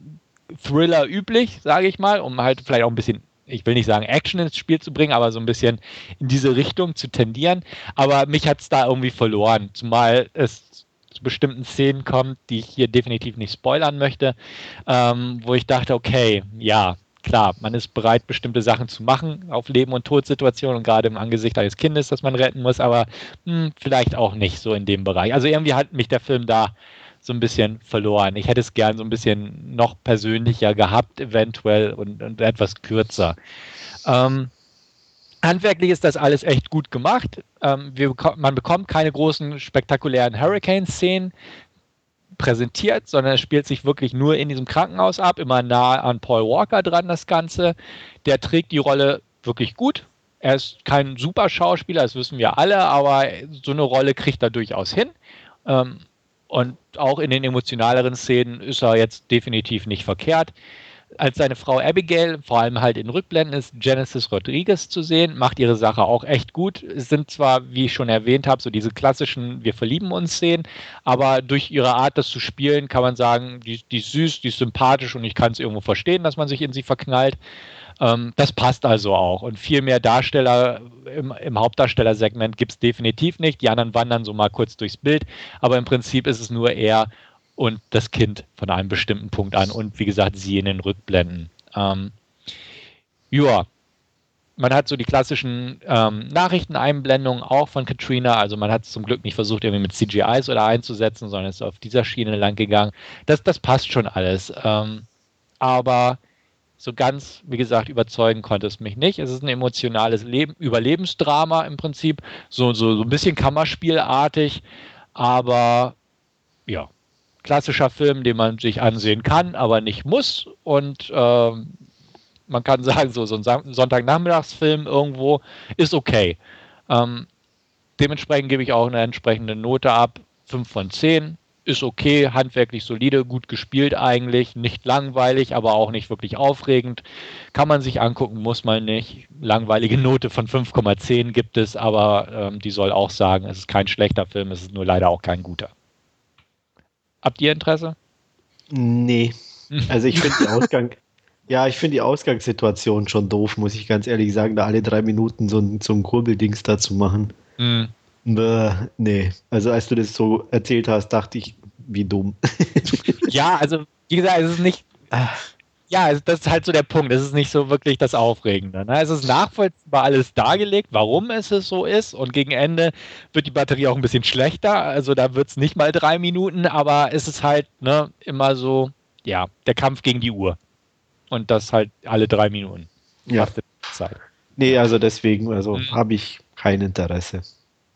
B: Thriller üblich, sage ich mal, um halt vielleicht auch ein bisschen ich will nicht sagen Action ins Spiel zu bringen, aber so ein bisschen in diese Richtung zu tendieren. Aber mich hat es da irgendwie verloren, zumal es zu bestimmten Szenen kommt, die ich hier definitiv nicht spoilern möchte, ähm, wo ich dachte, okay, ja, klar, man ist bereit, bestimmte Sachen zu machen auf Leben- und Todsituationen und gerade im Angesicht eines Kindes, das man retten muss, aber mh, hm, vielleicht auch nicht so in dem Bereich. Also irgendwie hat mich der Film da so ein bisschen verloren. Ich hätte es gern so ein bisschen noch persönlicher gehabt, eventuell und, und etwas kürzer. Ähm, handwerklich ist das alles echt gut gemacht. Ähm, wir, man bekommt keine großen spektakulären Hurricane-Szenen präsentiert, sondern es spielt sich wirklich nur in diesem Krankenhaus ab, immer nah an Paul Walker dran, das Ganze. Der trägt die Rolle wirklich gut. Er ist kein super Schauspieler, das wissen wir alle, aber so eine Rolle kriegt er durchaus hin. Ähm, und auch in den emotionaleren Szenen ist er jetzt definitiv nicht verkehrt. Als seine Frau Abigail, vor allem halt in Rückblenden, ist Genesis Rodriguez zu sehen, macht ihre Sache auch echt gut. Es sind zwar, wie ich schon erwähnt habe, so diese klassischen Wir verlieben uns Szenen, aber durch ihre Art, das zu spielen, kann man sagen, die, die ist süß, die ist sympathisch und ich kann es irgendwo verstehen, dass man sich in sie verknallt. Ähm, das passt also auch. Und viel mehr Darsteller im, im Hauptdarstellersegment gibt es definitiv nicht. Die anderen wandern so mal kurz durchs Bild. Aber im Prinzip ist es nur er und das Kind von einem bestimmten Punkt an. Und wie gesagt, sie in den Rückblenden. Ähm, ja, man hat so die klassischen ähm, Nachrichteneinblendungen auch von Katrina. Also man hat es zum Glück nicht versucht, irgendwie mit CGIs oder einzusetzen, sondern ist auf dieser Schiene lang gegangen. Das, das passt schon alles. Ähm, aber so ganz, wie gesagt, überzeugen konnte es mich nicht. Es ist ein emotionales Leben, Überlebensdrama im Prinzip, so, so, so ein bisschen Kammerspielartig, aber ja, klassischer Film, den man sich ansehen kann, aber nicht muss. Und ähm, man kann sagen, so, so ein Sonntagnachmittagsfilm irgendwo ist okay. Ähm, dementsprechend gebe ich auch eine entsprechende Note ab. 5 von 10 ist okay, handwerklich solide, gut gespielt eigentlich, nicht langweilig, aber auch nicht wirklich aufregend. Kann man sich angucken, muss man nicht. Langweilige Note von 5,10 gibt es, aber ähm, die soll auch sagen, es ist kein schlechter Film, es ist nur leider auch kein guter. Habt ihr Interesse?
C: Nee. Also ich finde die Ausgang, ja, ich finde die Ausgangssituation schon doof, muss ich ganz ehrlich sagen, da alle drei Minuten so ein, so ein Kurbeldings da zu machen. Mhm. Nee, also als du das so erzählt hast, dachte ich, wie dumm.
B: ja, also wie gesagt, es ist nicht. Ja, das ist halt so der Punkt. Es ist nicht so wirklich das Aufregende. Ne? Es ist nachvollziehbar alles dargelegt, warum es so ist. Und gegen Ende wird die Batterie auch ein bisschen schlechter. Also da wird es nicht mal drei Minuten, aber es ist halt ne, immer so, ja, der Kampf gegen die Uhr. Und das halt alle drei Minuten.
C: Ja. Zeit. Nee, also deswegen, also mhm. habe ich kein Interesse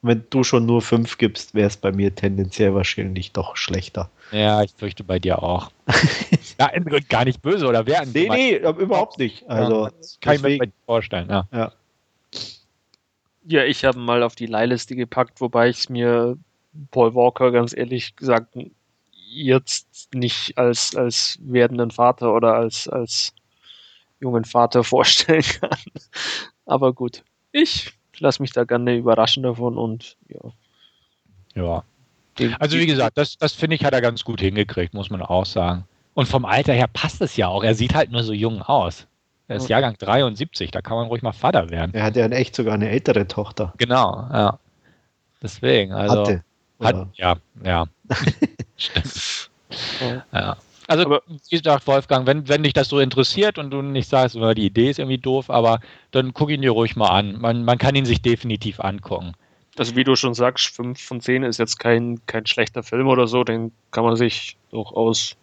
C: wenn du schon nur fünf gibst, wäre es bei mir tendenziell wahrscheinlich doch schlechter.
B: Ja, ich fürchte bei dir auch. ja, gar nicht böse oder werden.
C: Nee, nee, überhaupt nicht. Also, ja,
B: kann ich mir vorstellen, ja.
A: Ja, ja ich habe mal auf die Leihliste gepackt, wobei ich es mir Paul Walker ganz ehrlich gesagt jetzt nicht als, als werdenden Vater oder als, als jungen Vater vorstellen kann. Aber gut, ich lasse mich da gerne überraschen davon und ja.
B: Ja. Also wie gesagt, das, das finde ich, hat er ganz gut hingekriegt, muss man auch sagen. Und vom Alter her passt es ja auch. Er sieht halt nur so jung aus. Er ist. Jahrgang 73, da kann man ruhig mal Vater werden.
C: Er hat ja echt sogar eine ältere Tochter.
B: Genau, ja. Deswegen, also.
C: Hatte.
B: Hat, ja, ja. Stimmt. Ja. Also, aber, wie gesagt, Wolfgang, wenn, wenn dich das so interessiert und du nicht sagst, die Idee ist irgendwie doof, aber dann guck ihn dir ruhig mal an. Man, man kann ihn sich definitiv angucken.
A: Also, wie du schon sagst, 5 von 10 ist jetzt kein, kein schlechter Film oder so, den kann man sich durchaus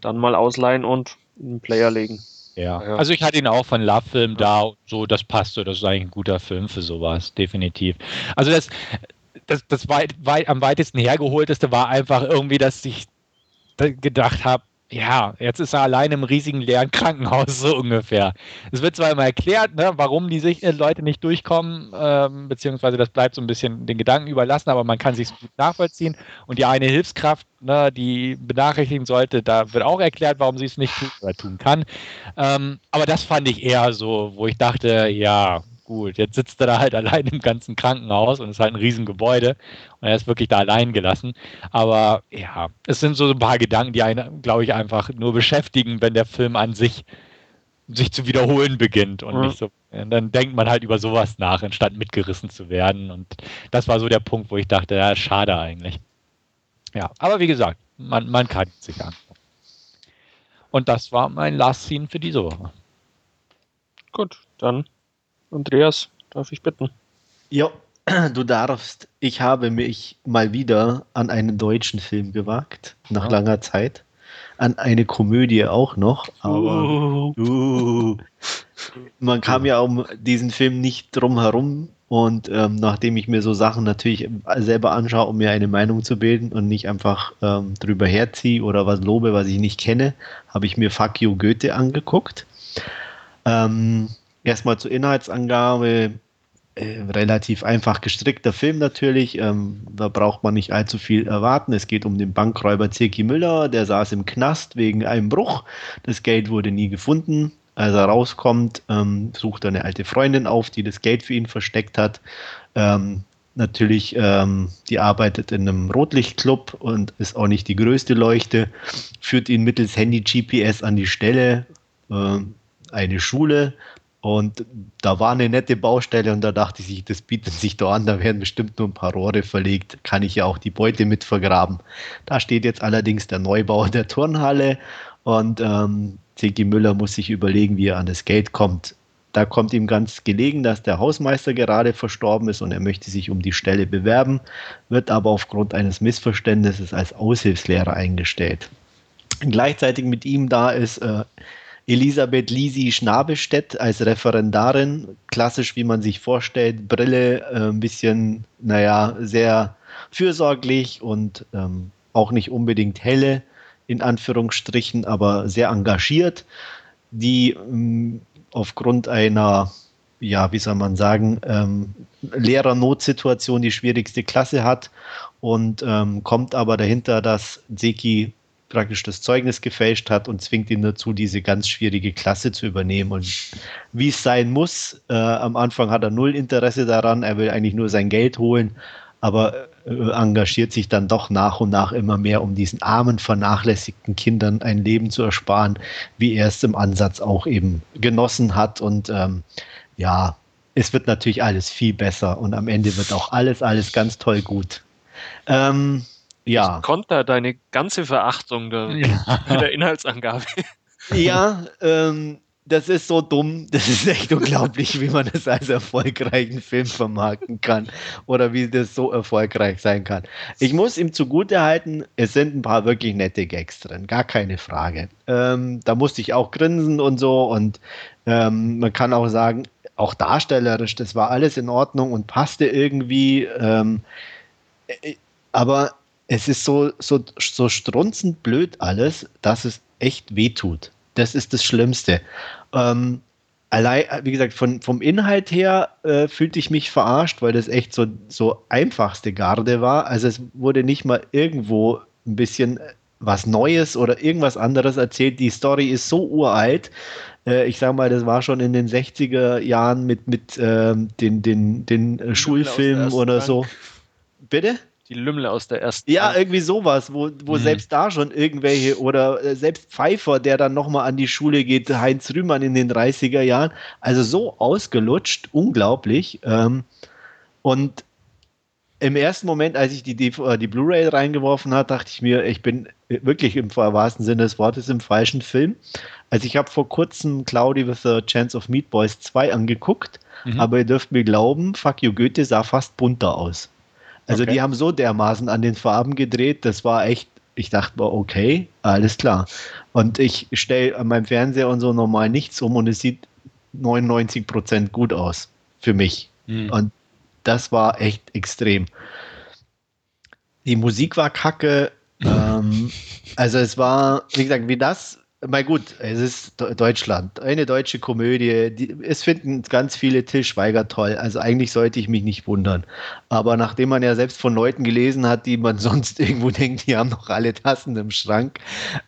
A: dann mal ausleihen und einen Player legen.
B: Ja. ja. also ich hatte ihn auch von Love Film da, so das passte, das ist eigentlich ein guter Film für sowas, definitiv. Also das, das, das weit, weit, am weitesten hergeholteste war einfach irgendwie, dass ich gedacht habe, ja, jetzt ist er allein im riesigen leeren Krankenhaus, so ungefähr. Es wird zwar immer erklärt, ne, warum die sich, äh, Leute nicht durchkommen, ähm, beziehungsweise das bleibt so ein bisschen den Gedanken überlassen, aber man kann sich gut nachvollziehen. Und die eine Hilfskraft, ne, die benachrichtigen sollte, da wird auch erklärt, warum sie es nicht tun tun kann. Ähm, aber das fand ich eher so, wo ich dachte, ja, gut, jetzt sitzt er da halt allein im ganzen Krankenhaus und ist halt ein Riesengebäude und er ist wirklich da allein gelassen. Aber ja, es sind so ein paar Gedanken, die einen, glaube ich, einfach nur beschäftigen, wenn der Film an sich sich zu wiederholen beginnt und nicht so. dann denkt man halt über sowas nach, anstatt mitgerissen zu werden. Und das war so der Punkt, wo ich dachte, ja, schade eigentlich. Ja, aber wie gesagt, man, man kann sich an. Und das war mein Last Scene für diese Woche.
A: Gut, dann Andreas, darf ich bitten?
C: Ja, du darfst. Ich habe mich mal wieder an einen deutschen Film gewagt, nach ja. langer Zeit. An eine Komödie auch noch, aber uh. Uh, man kam ja um diesen Film nicht drum herum. Und ähm, nachdem ich mir so Sachen natürlich selber anschaue, um mir eine Meinung zu bilden und nicht einfach ähm, drüber herziehe oder was lobe, was ich nicht kenne, habe ich mir Fuck You Goethe angeguckt. Ähm, Erstmal zur Inhaltsangabe. Äh, relativ einfach gestrickter Film natürlich. Ähm, da braucht man nicht allzu viel erwarten. Es geht um den Bankräuber Zirki Müller. Der saß im Knast wegen einem Bruch. Das Geld wurde nie gefunden. Als er rauskommt, ähm, sucht er eine alte Freundin auf, die das Geld für ihn versteckt hat. Ähm, natürlich, ähm, die arbeitet in einem Rotlichtclub und ist auch nicht die größte Leuchte, führt ihn mittels Handy-GPS an die Stelle, äh, eine Schule, und da war eine nette Baustelle und da dachte ich das bietet sich da an, da werden bestimmt nur ein paar Rohre verlegt, kann ich ja auch die Beute mit vergraben. Da steht jetzt allerdings der Neubau der Turnhalle und ähm, Ziggy Müller muss sich überlegen, wie er an das Geld kommt. Da kommt ihm ganz gelegen, dass der Hausmeister gerade verstorben ist und er möchte sich um die Stelle bewerben, wird aber aufgrund eines Missverständnisses als Aushilfslehrer eingestellt. Gleichzeitig mit ihm da ist äh, Elisabeth Lisi Schnabestedt als Referendarin, klassisch wie man sich vorstellt, Brille, äh, ein bisschen, naja, sehr fürsorglich und ähm, auch nicht unbedingt helle, in Anführungsstrichen, aber sehr engagiert, die ähm, aufgrund einer, ja, wie soll man sagen, ähm, Lehrernotsituation die schwierigste Klasse hat und ähm, kommt aber dahinter, dass Seki praktisch das Zeugnis gefälscht hat und zwingt ihn dazu, diese ganz schwierige Klasse zu übernehmen. Und wie es sein muss, äh, am Anfang hat er null Interesse daran, er will eigentlich nur sein Geld holen, aber äh, engagiert sich dann doch nach und nach immer mehr, um diesen armen, vernachlässigten Kindern ein Leben zu ersparen, wie er es im Ansatz auch eben genossen hat. Und ähm, ja, es wird natürlich alles viel besser und am Ende wird auch alles, alles ganz toll gut. Ähm, ja.
A: Ich konnte deine ganze Verachtung der, ja. der Inhaltsangabe.
C: Ja, ähm, das ist so dumm. Das ist echt unglaublich, wie man das als erfolgreichen Film vermarkten kann oder wie das so erfolgreich sein kann. Ich muss ihm zugute halten, es sind ein paar wirklich nette Gags drin, gar keine Frage. Ähm, da musste ich auch grinsen und so und ähm, man kann auch sagen, auch darstellerisch, das war alles in Ordnung und passte irgendwie. Ähm, äh, aber es ist so, so, so strunzend blöd alles, dass es echt wehtut. Das ist das Schlimmste. Ähm, allein, wie gesagt, von, vom Inhalt her äh, fühlte ich mich verarscht, weil das echt so, so einfachste Garde war. Also es wurde nicht mal irgendwo ein bisschen was Neues oder irgendwas anderes erzählt. Die Story ist so uralt. Äh, ich sage mal, das war schon in den 60er Jahren mit, mit ähm, den, den, den Schulfilmen oder so. Bitte?
A: Die Lümmel aus der ersten.
C: Ja, Hand. irgendwie sowas, wo, wo mhm. selbst da schon irgendwelche oder äh, selbst Pfeiffer, der dann nochmal an die Schule geht, Heinz Rühmann in den 30er Jahren. Also so ausgelutscht, unglaublich. Ähm, und im ersten Moment, als ich die, die, äh, die Blu-ray reingeworfen habe, dachte ich mir, ich bin wirklich im wahrsten Sinne des Wortes im falschen Film. Also ich habe vor kurzem Cloudy with a Chance of Meatballs 2 angeguckt, mhm. aber ihr dürft mir glauben, Fuck You Goethe sah fast bunter aus. Also okay. die haben so dermaßen an den Farben gedreht, das war echt, ich dachte mir, okay, alles klar. Und ich stelle an meinem Fernseher und so normal nichts um und es sieht 99 Prozent gut aus für mich. Mhm. Und das war echt extrem. Die Musik war kacke. ähm, also es war, wie gesagt, wie das mal gut, es ist Deutschland, eine deutsche Komödie. Die, es finden ganz viele Till Schweiger toll. Also eigentlich sollte ich mich nicht wundern. Aber nachdem man ja selbst von Leuten gelesen hat, die man sonst irgendwo denkt, die haben noch alle Tassen im Schrank,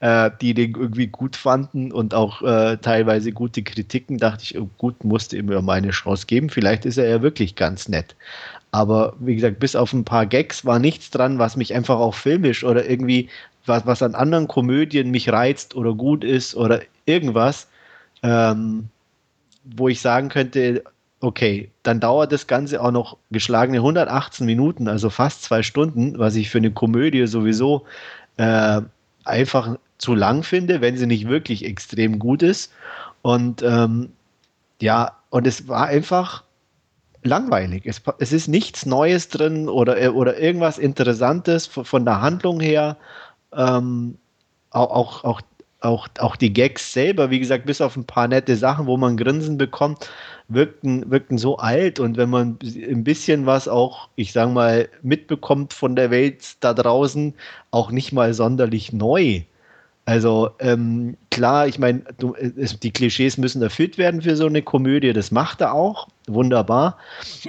C: äh, die den irgendwie gut fanden und auch äh, teilweise gute Kritiken, dachte ich, oh, gut, musste ihm ja mal eine Chance geben. Vielleicht ist er ja wirklich ganz nett. Aber wie gesagt, bis auf ein paar Gags war nichts dran, was mich einfach auch filmisch oder irgendwie was, was an anderen Komödien mich reizt oder gut ist oder irgendwas, ähm, wo ich sagen könnte, okay, dann dauert das Ganze auch noch geschlagene 118 Minuten, also fast zwei Stunden, was ich für eine Komödie sowieso äh, einfach zu lang finde, wenn sie nicht wirklich extrem gut ist. Und ähm, ja, und es war einfach langweilig. Es, es, ist nichts Neues drin oder, oder irgendwas Interessantes von, von der Handlung her ähm, auch, auch, auch, auch die Gags selber, wie gesagt, bis auf ein paar nette Sachen, wo man Grinsen bekommt, wirkten, wirkten so alt und wenn man ein bisschen was auch, ich sag mal, mitbekommt von der Welt da draußen, auch nicht mal sonderlich neu. Also ähm, klar, ich meine, die Klischees müssen erfüllt werden für so eine Komödie, das macht er auch, wunderbar.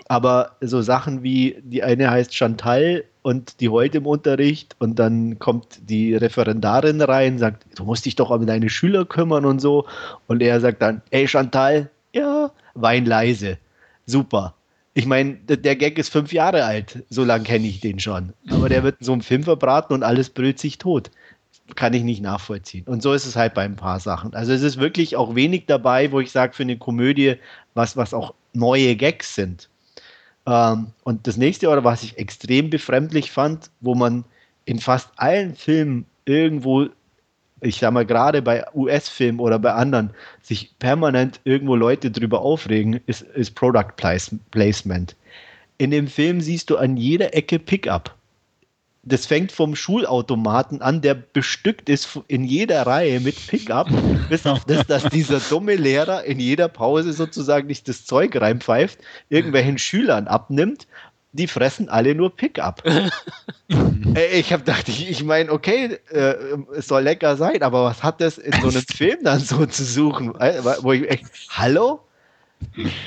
C: Aber so Sachen wie, die eine heißt Chantal und die heute im Unterricht und dann kommt die Referendarin rein, sagt, du musst dich doch um deine Schüler kümmern und so. Und er sagt dann, ey Chantal, ja, wein leise. Super. Ich meine, der Gag ist fünf Jahre alt, so lange kenne ich den schon. Aber der wird in so einem Film verbraten und alles brüllt sich tot kann ich nicht nachvollziehen. Und so ist es halt bei ein paar Sachen. Also es ist wirklich auch wenig dabei, wo ich sage, für eine Komödie, was, was auch neue Gags sind. Ähm, und das nächste, oder was ich extrem befremdlich fand, wo man in fast allen Filmen irgendwo, ich sag mal, gerade bei US-Filmen oder bei anderen, sich permanent irgendwo Leute drüber aufregen, ist, ist Product Placement. In dem Film siehst du an jeder Ecke Pickup das fängt vom Schulautomaten an, der bestückt ist in jeder Reihe mit Pickup, bis auf das, dass dieser dumme Lehrer in jeder Pause sozusagen nicht das Zeug reinpfeift, irgendwelchen Schülern abnimmt. Die fressen alle nur Pickup. ich habe gedacht, ich, ich meine, okay, äh, es soll lecker sein, aber was hat das in so einem Film dann so zu suchen? Äh, wo ich echt, hallo?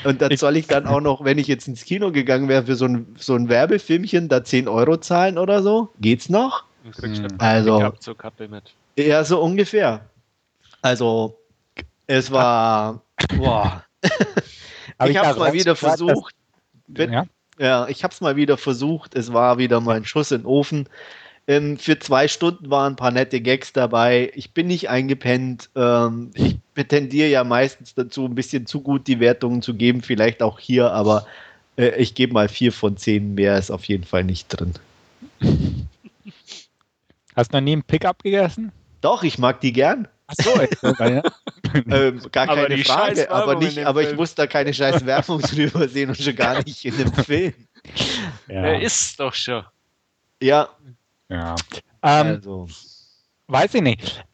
C: Und dann soll ich dann auch noch, wenn ich jetzt ins Kino gegangen wäre, für so ein, so ein Werbefilmchen da 10 Euro zahlen oder so? Geht's noch? Hm. Also, ja, so ungefähr. Also, es war, boah. ich habe es mal wieder versucht. Ja? ja, ich habe es mal wieder versucht. Es war wieder mal ein Schuss in den Ofen. Ähm, für zwei Stunden waren ein paar nette Gags dabei. Ich bin nicht eingepennt. Ähm, ich tendiere ja meistens dazu, ein bisschen zu gut die Wertungen zu geben, vielleicht auch hier, aber äh, ich gebe mal vier von zehn. Mehr ist auf jeden Fall nicht drin.
B: Hast du noch nie einen Pickup gegessen?
C: Doch, ich mag die gern.
B: Achso, ja.
C: ähm, gar aber keine Frage, aber, nicht, aber ich muss da keine scheiß Werbung drüber sehen und schon gar nicht in dem Film.
A: Ja. Er ist doch schon.
C: Ja,
B: ja. Ähm, also. Weiß ich nicht.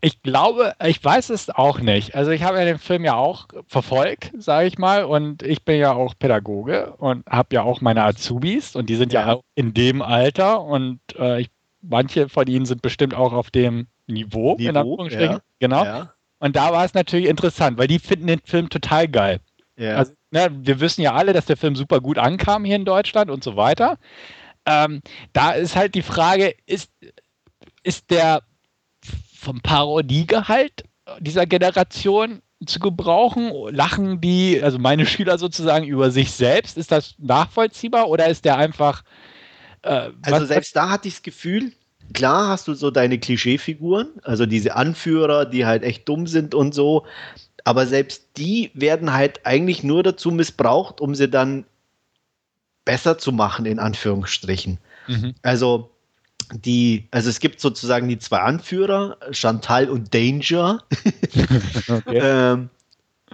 B: Ich glaube, ich weiß es auch nicht. Also ich habe ja den Film ja auch verfolgt, sage ich mal, und ich bin ja auch Pädagoge und habe ja auch meine Azubis und die sind ja, ja in dem Alter und äh, ich, manche von ihnen sind bestimmt auch auf dem Niveau, Niveau in Anführungsstrichen. Ja, genau. Ja. Und da war es natürlich interessant, weil die finden den Film total geil. Ja. Also, ne, wir wissen ja alle, dass der Film super gut ankam hier in Deutschland und so weiter. Ähm, da ist halt die Frage, ist, ist der vom Parodiegehalt dieser Generation zu gebrauchen? Lachen die, also meine Schüler sozusagen über sich selbst? Ist das nachvollziehbar oder ist der einfach.
C: Äh, also selbst da hatte ich das Gefühl, klar hast du so deine Klischeefiguren, also diese Anführer, die halt echt dumm sind und so, aber selbst die werden halt eigentlich nur dazu missbraucht, um sie dann besser zu machen, in Anführungsstrichen. Mhm. Also, die, also es gibt sozusagen die zwei Anführer, Chantal und Danger, okay. ähm,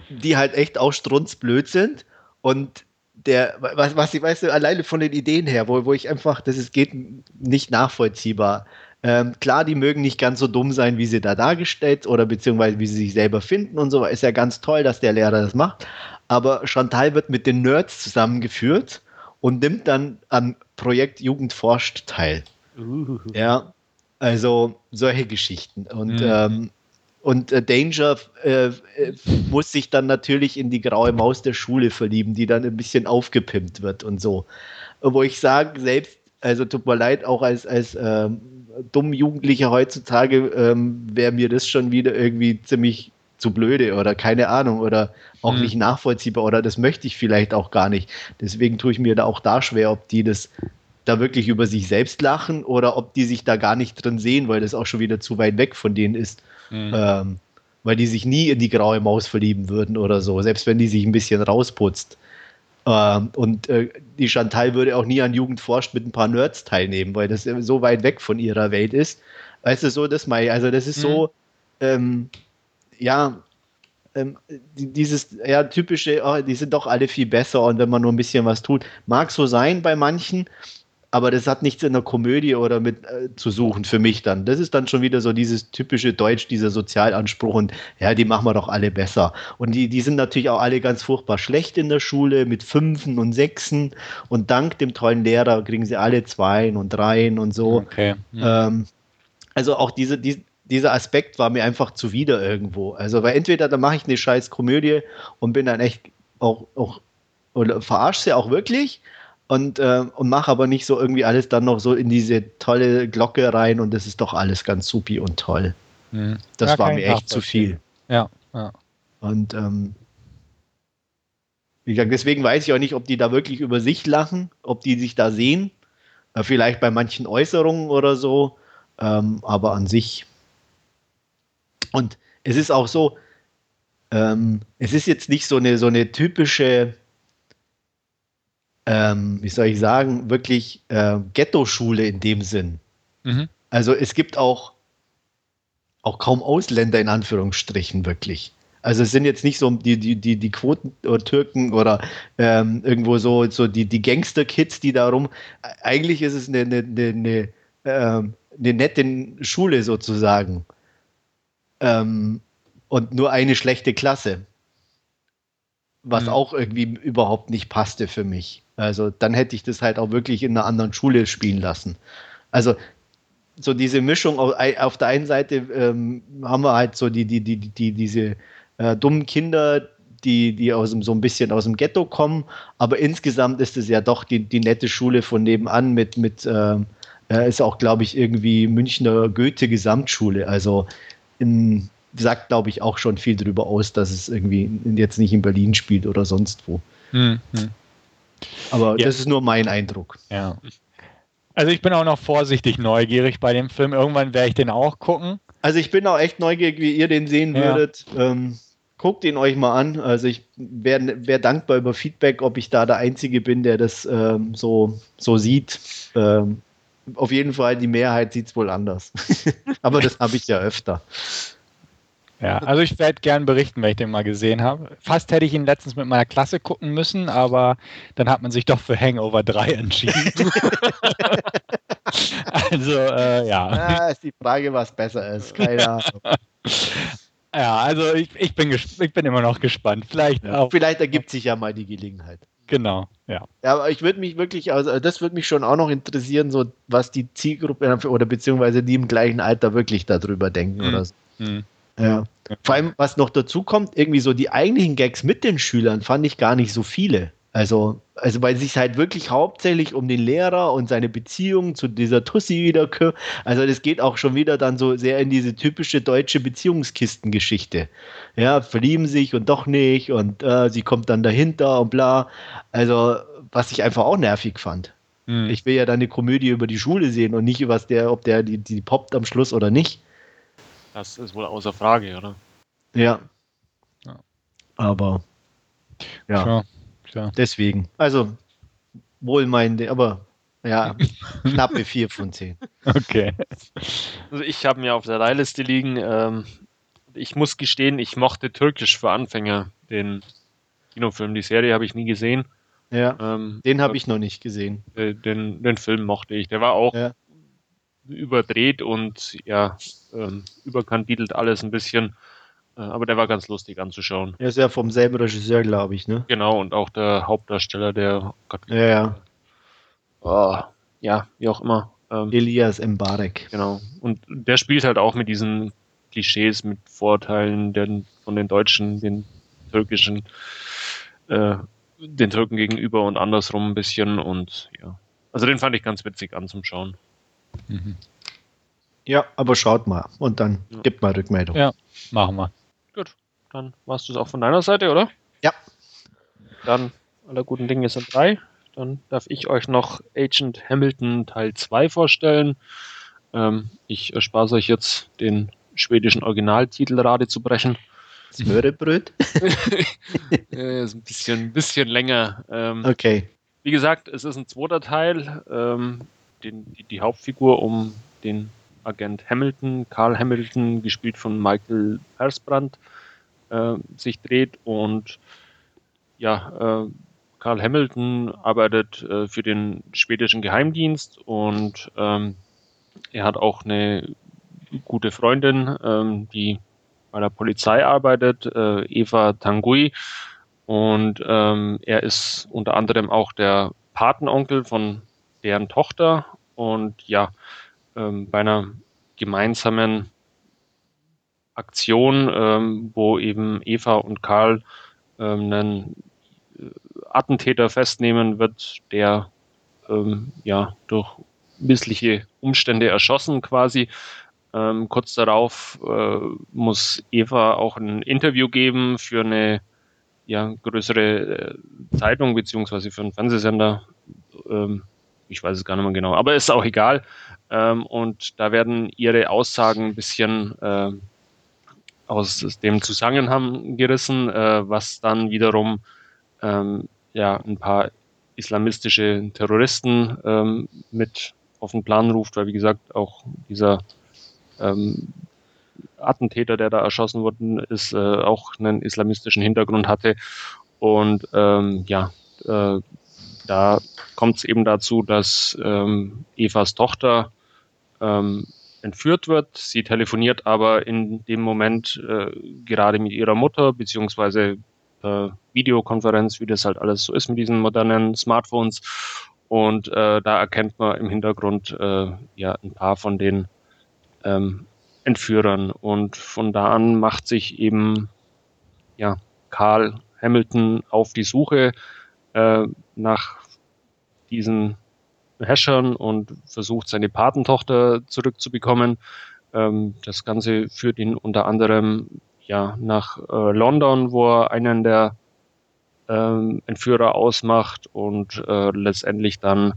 C: die halt echt auch strunzblöd sind. Und der, was, was ich weiß, alleine von den Ideen her, wo, wo ich einfach, das ist, geht nicht nachvollziehbar. Ähm, klar, die mögen nicht ganz so dumm sein, wie sie da dargestellt oder beziehungsweise wie sie sich selber finden und so. Ist ja ganz toll, dass der Lehrer das macht. Aber Chantal wird mit den Nerds zusammengeführt und nimmt dann am Projekt Jugend forscht teil. Uh. Ja, also solche Geschichten. Und, mhm. ähm, und äh, Danger äh, äh, muss sich dann natürlich in die graue Maus der Schule verlieben, die dann ein bisschen aufgepimpt wird und so. Wo ich sage, selbst, also tut mir leid, auch als, als ähm, dumm Jugendlicher heutzutage ähm, wäre mir das schon wieder irgendwie ziemlich zu blöde oder keine Ahnung oder auch mhm. nicht nachvollziehbar oder das möchte ich vielleicht auch gar nicht. Deswegen tue ich mir da auch da schwer, ob die das da wirklich über sich selbst lachen oder ob die sich da gar nicht drin sehen, weil das auch schon wieder zu weit weg von denen ist. Mhm. Ähm, weil die sich nie in die graue Maus verlieben würden oder so, selbst wenn die sich ein bisschen rausputzt. Ähm, und äh, die Chantal würde auch nie an Jugend forscht mit ein paar Nerds teilnehmen, weil das so weit weg von ihrer Welt ist. Weißt du, so das mal, also das ist mhm. so, ähm, ja, ähm, dieses ja, typische, oh, die sind doch alle viel besser und wenn man nur ein bisschen was tut, mag so sein bei manchen, aber das hat nichts in der Komödie oder mit äh, zu suchen für mich dann. Das ist dann schon wieder so dieses typische Deutsch, dieser Sozialanspruch und ja, die machen wir doch alle besser. Und die, die sind natürlich auch alle ganz furchtbar schlecht in der Schule mit Fünfen und Sechsen und dank dem tollen Lehrer kriegen sie alle Zweien und Dreien und so. Okay. Ja. Ähm, also auch diese, die, dieser Aspekt war mir einfach zuwider irgendwo. Also, weil entweder da mache ich eine scheiß Komödie und bin dann echt auch, auch oder verarsche sie auch wirklich und, äh, und mache aber nicht so irgendwie alles dann noch so in diese tolle Glocke rein und das ist doch alles ganz supi und toll. Mhm. Das ja, war mir echt zu viel.
B: Ja, ja.
C: Und ähm, wie gesagt, deswegen weiß ich auch nicht, ob die da wirklich über sich lachen, ob die sich da sehen. Äh, vielleicht bei manchen Äußerungen oder so. Ähm, aber an sich. Und es ist auch so, ähm, es ist jetzt nicht so eine, so eine typische ähm, wie soll ich sagen, wirklich äh, Ghetto-Schule in dem Sinn. Mhm. Also es gibt auch, auch kaum Ausländer in Anführungsstrichen wirklich. Also es sind jetzt nicht so die, die, die, die Quoten-Türken oder ähm, irgendwo so, so die, die Gangster-Kids, die da rum. Eigentlich ist es eine, eine, eine, ähm, eine nette Schule sozusagen. Ähm, und nur eine schlechte Klasse. Was mhm. auch irgendwie überhaupt nicht passte für mich. Also dann hätte ich das halt auch wirklich in einer anderen Schule spielen lassen. Also so diese Mischung auf, auf der einen Seite ähm, haben wir halt so die, die, die, die, diese äh, dummen Kinder, die, die aus dem, so ein bisschen aus dem Ghetto kommen, aber insgesamt ist es ja doch die, die nette Schule von nebenan mit, mit ähm, äh, ist auch, glaube ich, irgendwie Münchner Goethe-Gesamtschule. Also in, sagt, glaube ich, auch schon viel darüber aus, dass es irgendwie jetzt nicht in Berlin spielt oder sonst wo. Hm, hm. Aber ja. das ist nur mein Eindruck.
B: Ja. Also ich bin auch noch vorsichtig neugierig bei dem Film. Irgendwann werde ich den auch gucken.
C: Also ich bin auch echt neugierig, wie ihr den sehen ja. würdet. Ähm, guckt ihn euch mal an. Also ich wäre wär dankbar über Feedback, ob ich da der Einzige bin, der das ähm, so, so sieht. Ähm, auf jeden Fall, die Mehrheit sieht es wohl anders. Aber das habe ich ja öfter.
B: Ja, also ich werde gern berichten, wenn ich den mal gesehen habe. Fast hätte ich ihn letztens mit meiner Klasse gucken müssen, aber dann hat man sich doch für Hangover 3 entschieden. also, äh, ja.
C: Ja, ist die Frage, was besser ist. Keine Ahnung.
B: Ja, also ich, ich, bin, ich bin immer noch gespannt. Vielleicht,
C: ja, vielleicht ergibt sich ja mal die Gelegenheit.
B: Genau, ja.
C: Ja, aber ich würde mich wirklich, also das würde mich schon auch noch interessieren, so was die Zielgruppe oder beziehungsweise die im gleichen Alter wirklich darüber denken mhm. oder so. Mhm. Ja. Vor allem, was noch dazu kommt, irgendwie so die eigentlichen Gags mit den Schülern fand ich gar nicht so viele. Also, also weil es sich halt wirklich hauptsächlich um den Lehrer und seine Beziehung zu dieser Tussi wieder Also das geht auch schon wieder dann so sehr in diese typische deutsche Beziehungskistengeschichte. Ja, verlieben sich und doch nicht und äh, sie kommt dann dahinter und bla. Also, was ich einfach auch nervig fand. Mhm. Ich will ja dann eine Komödie über die Schule sehen und nicht über der, ob der die, die poppt am Schluss oder nicht.
A: Das ist wohl außer Frage, oder?
C: Ja. ja. Aber ja. Sure. Sure. Deswegen. Also wohlmeinend, aber ja, knappe 4 von 10.
B: Okay.
A: Also ich habe mir auf der Leihliste liegen. Ähm, ich muss gestehen, ich mochte Türkisch für Anfänger, den Kinofilm. Die Serie habe ich nie gesehen.
C: Ja, ähm, den habe ich noch nicht gesehen.
A: Den, den Film mochte ich. Der war auch ja. überdreht und ja, ähm, überkandidelt alles ein bisschen. Äh, aber der war ganz lustig anzuschauen.
C: Er ist ja vom selben Regisseur, glaube ich, ne?
A: Genau, und auch der Hauptdarsteller, der
C: Gott, ja, ja.
A: Oh, ja, wie auch immer.
C: Ähm, Elias Mbarek.
A: Genau. Und der spielt halt auch mit diesen Klischees, mit Vorteilen den, von den Deutschen, den türkischen äh, den Türken gegenüber und andersrum ein bisschen und ja. Also den fand ich ganz witzig anzuschauen.
C: Mhm. Ja, aber schaut mal und dann ja. gibt mal Rückmeldung.
B: Ja, machen wir.
A: Dann warst du es auch von deiner Seite, oder?
C: Ja.
A: Dann aller guten Dinge sind drei. Dann darf ich euch noch Agent Hamilton Teil 2 vorstellen. Ähm, ich erspare euch jetzt den schwedischen Originaltitel Rade zu brechen.
C: Smörrebröt?
A: äh, ist ein bisschen, bisschen länger.
C: Ähm, okay.
A: Wie gesagt, es ist ein zweiter Teil. Ähm, den, die, die, Hauptfigur um den Agent Hamilton, Carl Hamilton, gespielt von Michael Persbrandt, äh, sich dreht. Und ja, äh, Carl Hamilton arbeitet äh, für den schwedischen Geheimdienst und ähm, er hat auch eine gute Freundin, ähm, die bei der Polizei arbeitet, äh, Eva Tangui. Und ähm, er ist unter anderem auch der Patenonkel von deren Tochter. Und ja, ähm, bei einer gemeinsamen Aktion, ähm, wo eben Eva und Karl ähm, einen äh, Attentäter festnehmen wird, der ähm, ja durch missliche Umstände erschossen quasi ähm, kurz darauf äh, muss Eva auch ein Interview geben für eine ja, größere äh, Zeitung beziehungsweise für einen Fernsehsender. Ähm, ich weiß es gar nicht mehr genau, aber ist auch egal. Ähm, und da werden ihre Aussagen ein bisschen äh, aus dem Zusammenhang gerissen, äh, was dann wiederum ähm, ja ein paar islamistische Terroristen ähm, mit auf den Plan ruft, weil wie gesagt auch dieser ähm, Attentäter, der da erschossen worden ist, äh, auch einen islamistischen Hintergrund hatte. Und ähm, ja, äh, da kommt es eben dazu, dass ähm, Evas Tochter ähm, entführt wird. Sie telefoniert aber in dem Moment äh, gerade mit ihrer Mutter, beziehungsweise äh, Videokonferenz, wie das halt alles so ist mit diesen modernen Smartphones. Und äh, da erkennt man im Hintergrund äh, ja ein paar von den ähm, Entführern. Und von da an macht sich eben ja, Karl Hamilton auf die Suche äh, nach diesen Häschern und versucht seine Patentochter zurückzubekommen. Ähm, das Ganze führt ihn unter anderem ja nach äh, London, wo er einen der ähm, Entführer ausmacht und äh, letztendlich dann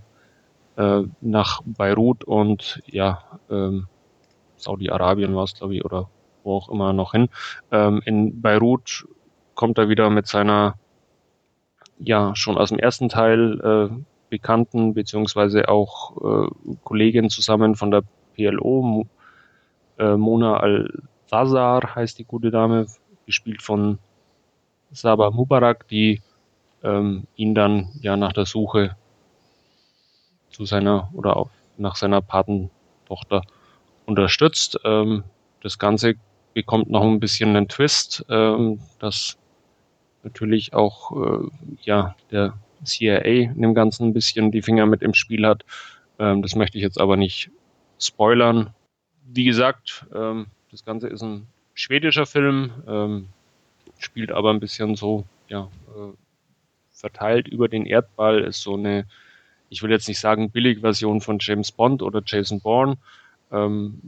A: äh, nach Beirut und ja ähm, Saudi-Arabien war es, glaube ich, oder wo auch immer noch hin. Ähm, in Beirut kommt er wieder mit seiner, ja, schon aus dem ersten Teil äh, bekannten, beziehungsweise auch äh, Kollegin zusammen von der PLO, äh, Mona Al-Zazar heißt die gute Dame, gespielt von Saba Mubarak, die ähm, ihn dann ja nach der Suche zu seiner oder auch nach seiner Patentochter unterstützt. Ähm, das Ganze bekommt noch ein bisschen einen Twist, ähm, dass natürlich auch äh, ja der CIA in dem Ganzen ein bisschen die Finger mit im Spiel hat. Ähm, das möchte ich jetzt aber nicht spoilern. Wie gesagt, ähm, das Ganze ist ein schwedischer Film, ähm, spielt aber ein bisschen so, ja, äh, verteilt über den Erdball, ist so eine, ich will jetzt nicht sagen Billigversion von James Bond oder Jason Bourne, ähm,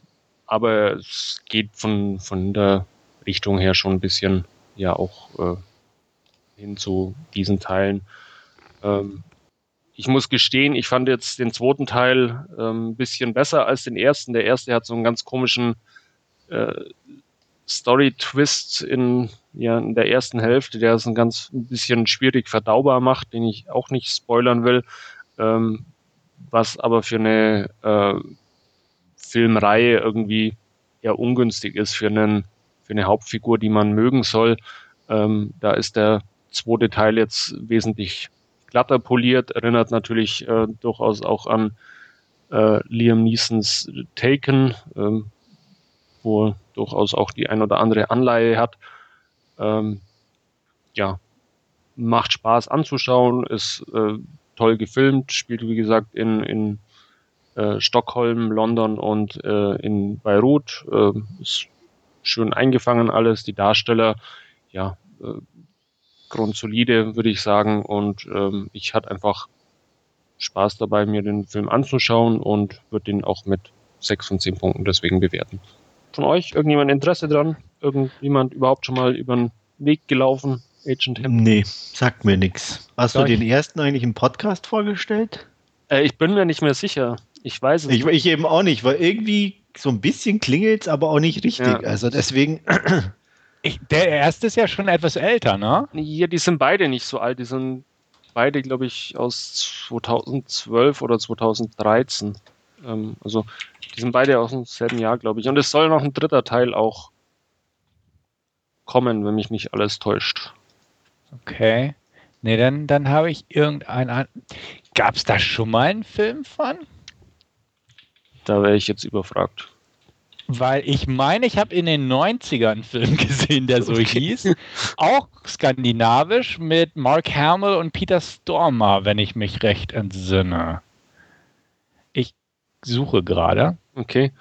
A: aber es geht von, von der Richtung her schon ein bisschen ja auch äh, hin zu diesen Teilen. Ähm, ich muss gestehen, ich fand jetzt den zweiten Teil ähm, ein bisschen besser als den ersten. Der erste hat so einen ganz komischen äh, Story-Twist in, ja, in der ersten Hälfte, der es ein ganz ein bisschen schwierig verdaubar macht, den ich auch nicht spoilern will. ähm, was aber für eine äh, Filmreihe irgendwie eher ungünstig ist für, einen, für eine Hauptfigur, die man mögen soll. Ähm, da ist der zweite Teil jetzt wesentlich glatter poliert, erinnert natürlich äh, durchaus auch an äh, Liam Neesons Taken, ähm, wo durchaus auch die ein oder andere Anleihe hat. Ähm, ja, macht Spaß anzuschauen, ist äh, toll gefilmt, spielt wie gesagt in, in äh, Stockholm, London und äh, in Beirut. Äh, ist schön eingefangen alles, die Darsteller, ja, grundsolide, würde ich sagen. Und ähm, ich hatte einfach Spaß dabei, mir den Film anzuschauen und würde ihn auch mit sechs von zehn Punkten deswegen bewerten. Von euch irgendjemand Interesse dran? Irgendjemand überhaupt schon mal über den Weg gelaufen?
C: Agent Hemp? Nee, sagt mir nichts. Hast Soll du den ersten eigentlich im Podcast vorgestellt?
A: Äh, ich bin mir nicht mehr sicher. Ich weiß es
C: ich, nicht. Ich eben auch nicht, weil irgendwie so ein bisschen klingelt es, aber auch nicht richtig. Ja. Also deswegen.
B: Ich, der erste ist ja schon etwas älter, ne?
A: Ja, die sind beide nicht so alt. Die sind beide, glaube ich, aus 2012 oder 2013. Ähm, also die sind beide aus dem selben Jahr, glaube ich. Und es soll noch ein dritter Teil auch kommen, wenn mich nicht alles täuscht.
B: Okay. Nee, dann, dann habe ich irgendeinen. Gab es da schon mal einen Film von?
A: Da wäre ich jetzt überfragt.
B: Weil ich meine, ich habe in den 90ern einen Film gesehen, der so okay. hieß. Auch skandinavisch mit Mark Hamill und Peter Stormer, wenn ich mich recht entsinne. Ich suche gerade.
A: Okay.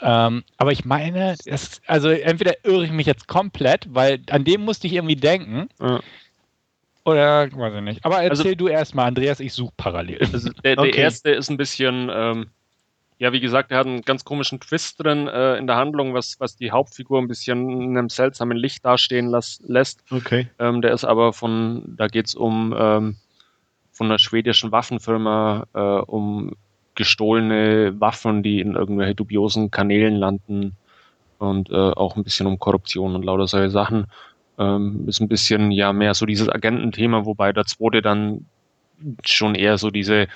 B: Ähm, aber ich meine, das, also entweder irre ich mich jetzt komplett, weil an dem musste ich irgendwie denken. Ja. Oder weiß ich nicht. Aber erzähl also, du erstmal, Andreas, ich suche parallel.
A: Also der, der okay. erste ist ein bisschen, ähm, ja, wie gesagt, er hat einen ganz komischen Twist drin äh, in der Handlung, was, was die Hauptfigur ein bisschen in einem seltsamen Licht dastehen las, lässt.
C: Okay.
A: Ähm, der ist aber von, da geht es um ähm, von einer schwedischen Waffenfirma, äh, um gestohlene Waffen, die in irgendwelche dubiosen Kanälen landen und äh, auch ein bisschen um Korruption und lauter solche Sachen. Ähm, ist ein bisschen ja mehr so dieses Agententhema, wobei der zweite dann schon eher so diese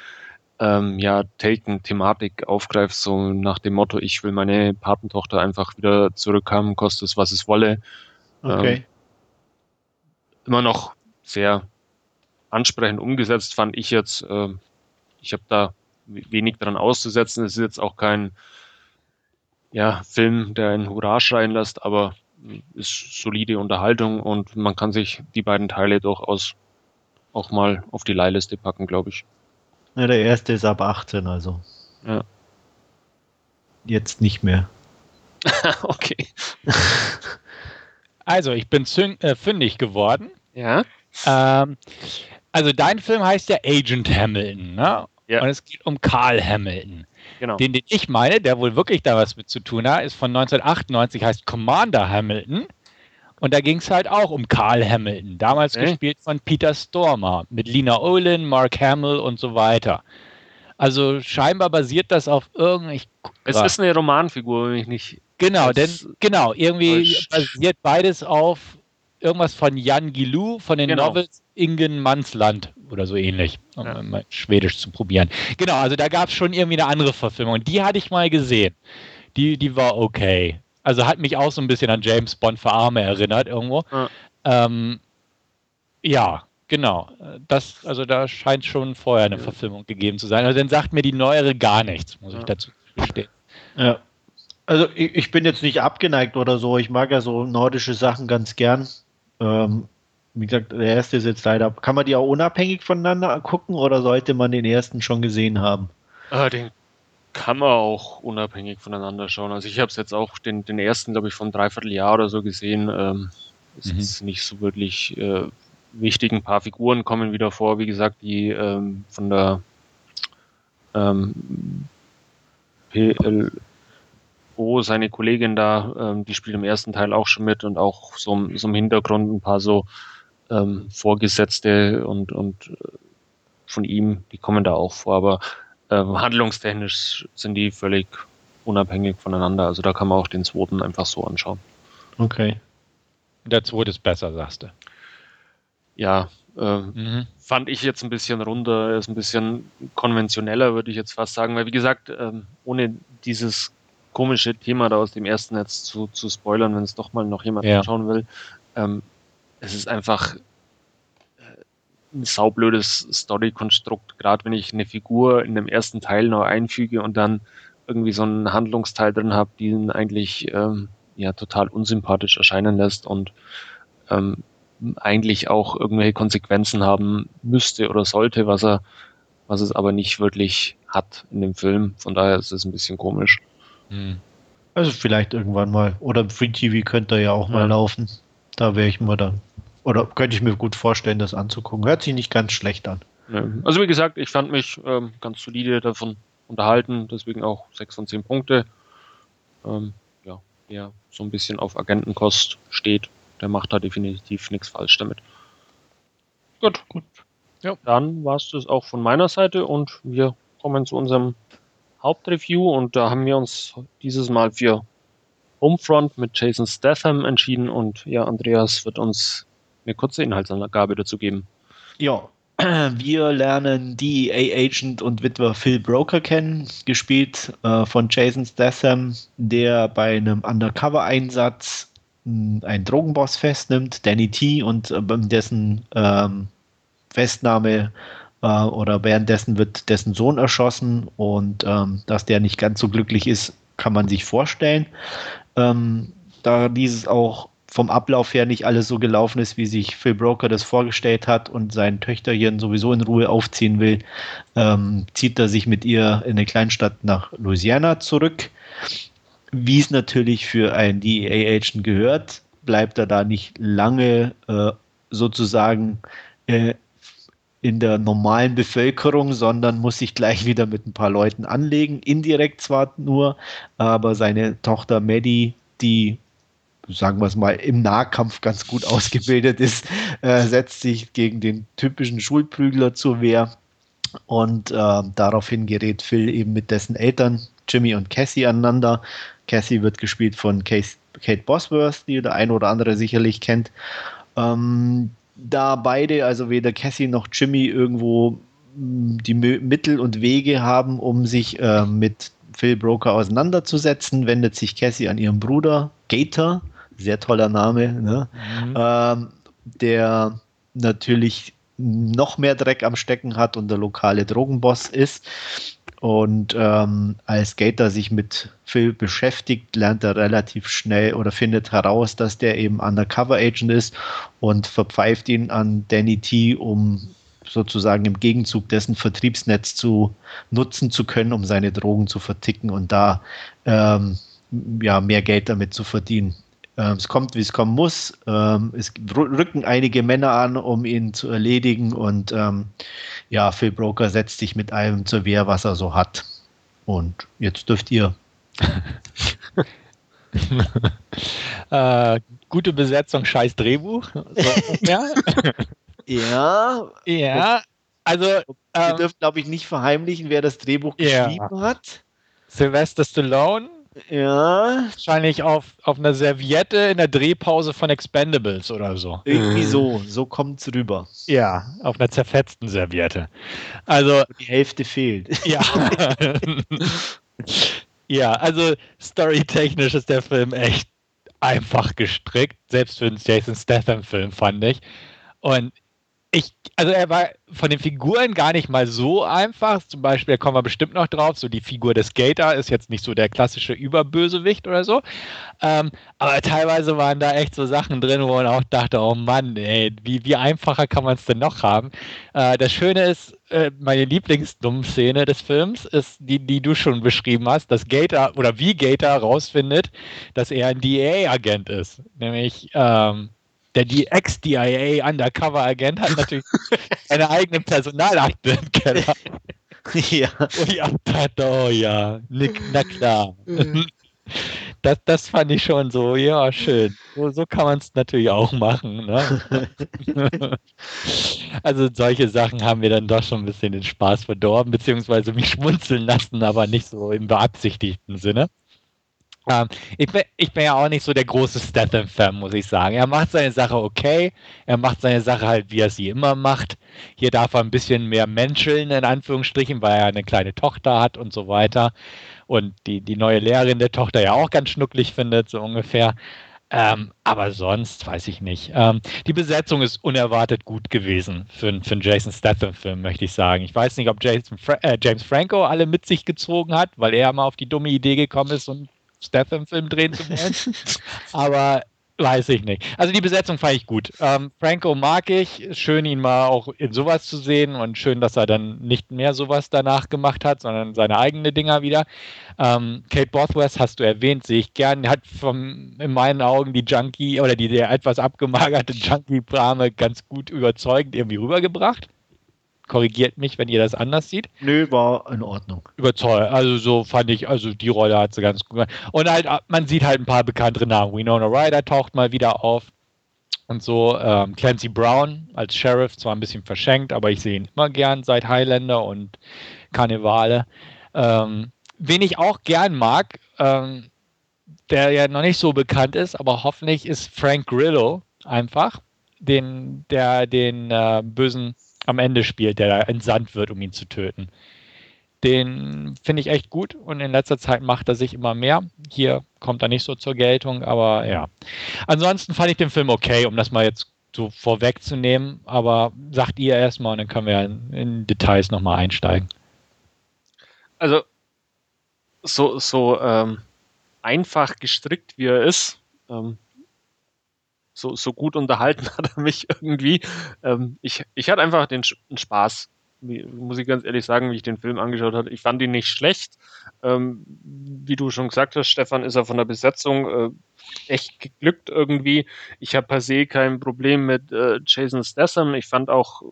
A: ähm, ja, Taken-Thematik aufgreift, so nach dem Motto, ich will meine Patentochter einfach wieder zurückhaben, kostet es, was es wolle.
C: Okay. Ähm,
A: immer noch sehr ansprechend umgesetzt, fand ich jetzt. Äh, ich habe da wenig dran auszusetzen. Es ist jetzt auch kein ja, Film, der einen Hurra schreien lässt, aber ist solide Unterhaltung und man kann sich die beiden Teile durchaus auch mal auf die Leihliste packen, glaube ich.
C: Ja, der erste ist ab 18, also.
A: Ja.
C: Jetzt nicht mehr.
A: okay.
B: also, ich bin äh, fündig geworden.
A: Ja.
B: Ähm, also, dein Film heißt ja Agent Hamilton, ne? Ja. Und es geht um Carl Hamilton. Genau. Den, den ich meine, der wohl wirklich da was mit zu tun hat, ist von 1998, heißt Commander Hamilton. Und da ging es halt auch um Carl Hamilton, damals okay. gespielt von Peter Stormer, mit Lina Olin, Mark Hamill und so weiter. Also scheinbar basiert das auf irgendein.
A: Es ist eine Romanfigur, wenn ich nicht.
B: Genau, denn genau, irgendwie basiert beides auf irgendwas von Jan Gilou von den genau. Novels Ingen Mansland oder so ähnlich, um ja. mal Schwedisch zu probieren. Genau, also da gab es schon irgendwie eine andere Verfilmung. Die hatte ich mal gesehen. Die, die war okay. Also hat mich auch so ein bisschen an James Bond für Arme erinnert irgendwo. Ja, ähm, ja genau. Das, also da scheint schon vorher eine Verfilmung gegeben zu sein. Also dann sagt mir die neuere gar nichts, muss ich dazu gestehen.
C: Ja. Also ich, ich, bin jetzt nicht abgeneigt oder so. Ich mag ja so nordische Sachen ganz gern. Ähm, wie gesagt, der erste ist jetzt leider. Kann man die auch unabhängig voneinander gucken oder sollte man den ersten schon gesehen haben?
A: Ah, den kann man auch unabhängig voneinander schauen. Also ich habe es jetzt auch den, den ersten, glaube ich, von dreiviertel Jahr oder so gesehen. Ähm, es mhm. ist nicht so wirklich äh, wichtig. Ein paar Figuren kommen wieder vor, wie gesagt, die ähm, von der ähm, PLO, seine Kollegin da, ähm, die spielt im ersten Teil auch schon mit und auch so, so im Hintergrund ein paar so ähm, Vorgesetzte und, und äh, von ihm, die kommen da auch vor, aber ähm, handlungstechnisch sind die völlig unabhängig voneinander. Also da kann man auch den zweiten einfach so anschauen.
C: Okay.
B: Der zweite ist besser, sagst du.
A: Ja, Äh, mhm. Fand ich jetzt ein bisschen runter, er ist ein bisschen konventioneller, würde ich jetzt fast sagen, weil wie gesagt, äh, ohne dieses komische Thema da aus dem ersten Netz zu, zu spoilern, wenn es doch mal noch jemand ja. anschauen will, ähm, es ist einfach ein saublödes Story-Konstrukt, gerade wenn ich eine Figur in dem ersten Teil noch einfüge und dann irgendwie so einen Handlungsteil drin habe, die ihn eigentlich ähm, ja total unsympathisch erscheinen lässt und ähm, eigentlich auch irgendwelche Konsequenzen haben müsste oder sollte, was er, was es aber nicht wirklich hat in dem Film. Von daher ist es ein bisschen komisch.
C: Hm. Also vielleicht irgendwann mal. Oder Free TV könnte ja auch ja. mal laufen. Da wäre ich mal dann. Oder könnte ich mir gut vorstellen, das anzugucken. Hört sich nicht ganz schlecht an.
A: Also wie gesagt, ich fand mich ähm, ganz solide davon unterhalten, deswegen auch 6 von 10 Punkte. Ähm, ja, eher so ein bisschen auf Agentenkost steht der macht da definitiv nichts falsch damit. Gut, gut. Ja. Dann war es das auch von meiner Seite und wir kommen zu unserem Hauptreview und da haben wir uns dieses Mal für Homefront mit Jason Statham entschieden und ja, Andreas wird uns eine kurze Inhaltsangabe dazu geben.
C: Ja, wir lernen DEA-Agent und Witwer Phil Broker kennen, gespielt äh, von Jason Statham, der bei einem Undercover-Einsatz einen Drogenboss festnimmt, Danny T, und äh, dessen ähm, Festnahme äh, oder währenddessen wird dessen Sohn erschossen und ähm, dass der nicht ganz so glücklich ist, kann man sich vorstellen. Ähm, da dieses auch vom Ablauf her nicht alles so gelaufen ist, wie sich Phil Broker das vorgestellt hat und sein Töchterchen sowieso in Ruhe aufziehen will, ähm, zieht er sich mit ihr in eine Kleinstadt nach Louisiana zurück wie es natürlich für einen DEA-Agent gehört, bleibt er da nicht lange äh, sozusagen äh, in der normalen Bevölkerung, sondern muss sich gleich wieder mit ein paar Leuten anlegen. Indirekt zwar nur, aber seine Tochter Maddie, die sagen wir es mal, im Nahkampf ganz gut ausgebildet ist, äh, setzt sich gegen den typischen Schulprügler zur Wehr. Und äh, daraufhin gerät Phil eben mit dessen Eltern, Jimmy und Cassie, aneinander. Cassie wird gespielt von Kate Bosworth, die der ein oder andere sicherlich kennt. Ähm, da beide, also weder Cassie noch Jimmy, irgendwo mm, die Mittel und Wege haben, um sich äh, mit Phil Broker auseinanderzusetzen, wendet sich Cassie an ihren Bruder Gator, sehr toller Name, ne? mhm. ähm, der natürlich noch mehr Dreck am Stecken hat und der lokale Drogenboss ist. Und ähm, als Gator sich mit Phil beschäftigt, lernt er relativ schnell oder findet heraus, dass der eben Undercover Agent ist und verpfeift ihn an Danny T, um sozusagen im Gegenzug dessen Vertriebsnetz zu nutzen zu können, um seine Drogen zu verticken und da ähm, ja, mehr Geld damit zu verdienen. Ähm, es kommt, wie es kommen muss. Ähm, es rücken einige Männer an, um ihn zu erledigen. Und ähm, ja, Phil Broker setzt sich mit allem zur Wehr, was er so hat. Und jetzt dürft ihr.
B: äh, gute Besetzung, scheiß Drehbuch. So,
C: ja. ja.
B: Ja. Also. Wir
C: ähm, dürfen, glaube ich, nicht verheimlichen, wer das Drehbuch ja. geschrieben hat.
B: Sylvester Stallone
C: ja.
B: Wahrscheinlich auf, auf einer Serviette in der Drehpause von Expendables oder so.
C: Irgendwie so, so kommt es rüber.
B: Ja, auf einer zerfetzten Serviette. Also.
C: Die Hälfte fehlt.
B: Ja. ja, also storytechnisch ist der Film echt einfach gestrickt, selbst für einen Jason Statham-Film, fand ich. Und ich, also er war von den Figuren gar nicht mal so einfach. Zum Beispiel, da kommen wir bestimmt noch drauf, so die Figur des Gator ist jetzt nicht so der klassische Überbösewicht oder so. Ähm, aber teilweise waren da echt so Sachen drin, wo man auch dachte, oh Mann, ey, wie, wie einfacher kann man es denn noch haben? Äh, das Schöne ist, äh, meine Lieblingsdumm-Szene des Films ist die, die du schon beschrieben hast, dass Gator oder wie Gator rausfindet, dass er ein DEA-Agent ist. Nämlich, ähm, der die Ex-DIA Undercover-Agent hat natürlich eine eigene Personalakte im Keller. Ja. Und ich dachte, oh ja, na klar. Das, das fand ich schon so, ja, schön. So, so kann man es natürlich auch machen. Ne? also solche Sachen haben mir dann doch schon ein bisschen den Spaß verdorben, beziehungsweise mich schmunzeln lassen, aber nicht so im beabsichtigten Sinne. Ähm, ich, bin, ich bin ja auch nicht so der große Statham-Fan, muss ich sagen. Er macht seine Sache okay. Er macht seine Sache halt, wie er sie immer macht. Hier darf er ein bisschen mehr menscheln, in Anführungsstrichen, weil er eine kleine Tochter hat und so weiter. Und die, die neue Lehrerin der Tochter ja auch ganz schnucklig findet, so ungefähr. Ähm, aber sonst weiß ich nicht. Ähm, die Besetzung ist unerwartet gut gewesen für, für einen Jason Statham-Film, möchte ich sagen. Ich weiß nicht, ob Jason Fra äh, James Franco alle mit sich gezogen hat, weil er mal auf die dumme Idee gekommen ist, einen Statham-Film drehen zu wollen. aber Weiß ich nicht. Also die Besetzung fand ich gut. Ähm, Franco mag ich. Schön, ihn mal auch in sowas zu sehen und schön, dass er dann nicht mehr sowas danach gemacht hat, sondern seine eigenen Dinger wieder. Ähm, Kate Bothwell hast du erwähnt, sehe ich gern. Hat vom, in meinen Augen die Junkie oder die der etwas abgemagerte Junkie-Brame ganz gut überzeugend irgendwie rübergebracht korrigiert mich, wenn ihr das anders seht.
C: Nö, war in Ordnung.
B: Überzeugt. Also so fand ich, also die Rolle hat sie ganz gut gemacht. Und halt, man sieht halt ein paar bekanntere Namen. Winona Ryder taucht mal wieder auf. Und so, ähm, Clancy Brown als Sheriff, zwar ein bisschen verschenkt, aber ich sehe ihn immer gern seit Highlander und Karnevale. Ähm, wen ich auch gern mag, ähm, der ja noch nicht so bekannt ist, aber hoffentlich ist Frank Grillo einfach, den, der den äh, bösen am Ende spielt, der da entsandt wird, um ihn zu töten. Den finde ich echt gut und in letzter Zeit macht er sich immer mehr. Hier kommt er nicht so zur Geltung, aber ja. Ansonsten fand ich den Film okay, um das mal jetzt so vorwegzunehmen. Aber sagt ihr erstmal und dann können wir in, Details nochmal einsteigen.
A: Also, so, so ähm, einfach gestrickt wie er ist, ähm, so, so gut unterhalten hat er mich irgendwie. Ähm, ich, ich hatte einfach den, Spaß, wie, muss ich ganz ehrlich sagen, wie ich den Film angeschaut habe. Ich fand ihn nicht schlecht. Ähm, wie du schon gesagt hast, Stefan, ist er von der Besetzung äh, echt geglückt irgendwie. Ich habe per se kein Problem mit äh, Jason Statham. Ich fand auch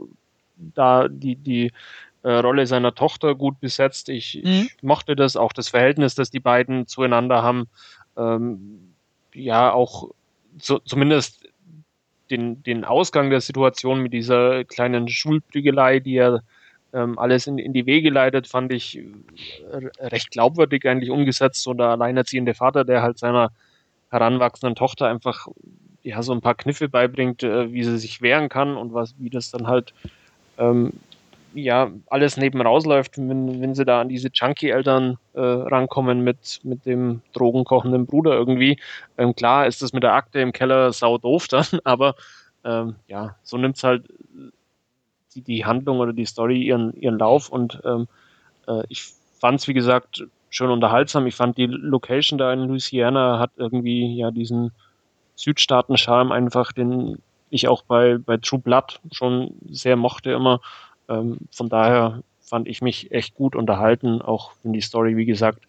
A: da die, die äh, Rolle seiner Tochter gut besetzt. Ich, mhm. ich, mochte das, auch das Verhältnis, das die beiden zueinander haben. Ähm, ja, auch so, zumindest den, den Ausgang der Situation mit dieser kleinen Schulprügelei, die er ähm, alles in, in die Wege leitet, fand ich äh, recht glaubwürdig eigentlich umgesetzt. So der alleinerziehende Vater, der halt seiner heranwachsenden Tochter einfach ja so ein paar Kniffe beibringt, äh, wie sie sich wehren kann und was, wie das dann halt ähm, ja alles neben rausläuft, wenn, wenn sie da an diese Junkie-Eltern äh, rankommen mit, mit dem drogenkochenden Bruder irgendwie. Ähm, klar ist das mit der Akte im Keller sau doof dann, aber ähm, ja, so nimmt es halt die, die Handlung oder die Story ihren, ihren Lauf und ähm, äh, ich fand es, wie gesagt, schön unterhaltsam. Ich fand die Location da in Louisiana hat irgendwie ja diesen Südstaaten-Charme einfach, den ich auch bei, bei True Blood schon sehr mochte immer. Ähm, von daher fand ich mich echt gut unterhalten, auch wenn die Story, wie gesagt,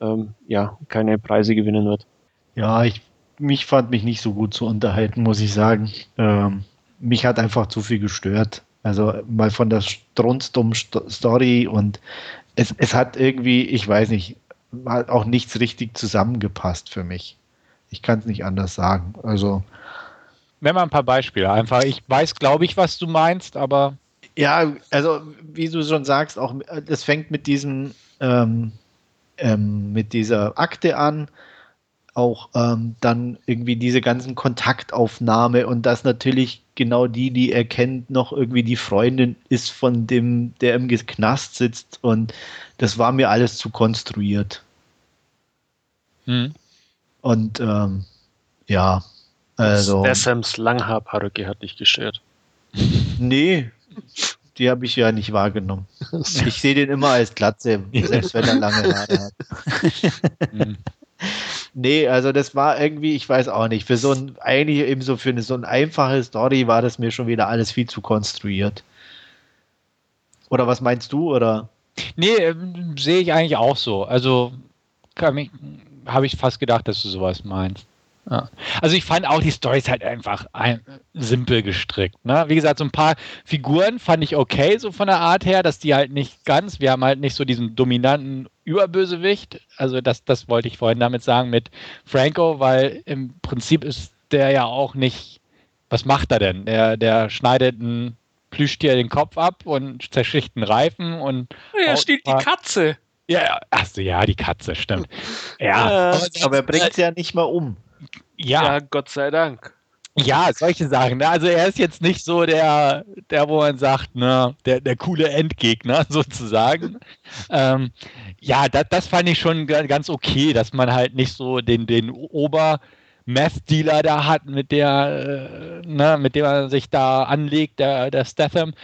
A: ähm, ja, keine Preise gewinnen wird.
C: Ja, ich mich fand mich nicht so gut zu unterhalten, muss ich sagen. Ähm, mich hat einfach zu viel gestört. Also mal von der Strunzdum-Story und es, es hat irgendwie, ich weiß nicht, hat auch nichts richtig zusammengepasst für mich. Ich kann es nicht anders sagen. Also.
B: Wenn mal ein paar Beispiele einfach. Ich weiß, glaube ich, was du meinst, aber
C: ja, also wie du schon sagst, auch das fängt mit diesem ähm, ähm, mit dieser Akte an, auch ähm, dann irgendwie diese ganzen Kontaktaufnahme und dass natürlich genau die, die er kennt, noch irgendwie die Freundin ist von dem, der im Knast sitzt und das war mir alles zu konstruiert. Hm. Und ähm, ja, also.
A: Der Sams Langhaarperücke hat dich gestört.
C: Nee, die habe ich ja nicht wahrgenommen. Ich sehe den immer als Glatze, selbst wenn er lange Haare hat. Mhm. nee, also das war irgendwie, ich weiß auch nicht, für so ein, eigentlich eben so für eine, so eine einfache Story war das mir schon wieder alles viel zu konstruiert. Oder was meinst du, oder?
B: Nee, äh, sehe ich eigentlich auch so. Also habe ich fast gedacht, dass du sowas meinst. Ja. Also ich fand auch die Storys halt einfach ein, simpel gestrickt. Ne? Wie gesagt, so ein paar Figuren fand ich okay, so von der Art her, dass die halt nicht ganz, wir haben halt nicht so diesen dominanten Überbösewicht. Also das, das wollte ich vorhin damit sagen mit Franco, weil im Prinzip ist der ja auch nicht, was macht er denn? Der, der schneidet ein Plüschtier den Kopf ab und zerschlicht einen Reifen und.
A: Er stiehlt die Katze.
B: Ja, achso, ja, die Katze, stimmt.
C: Ja, aber, aber er bringt es ja nicht mal um.
A: Ja. ja, Gott sei Dank.
B: Ja, solche Sachen. Ne? Also er ist jetzt nicht so der, der wo man sagt, ne, der, der coole Endgegner sozusagen. ähm, ja, das, das fand ich schon ganz okay, dass man halt nicht so den, den Ober- Meth-Dealer da hat, mit der, äh, ne, mit dem er sich da anlegt, der, der Statham.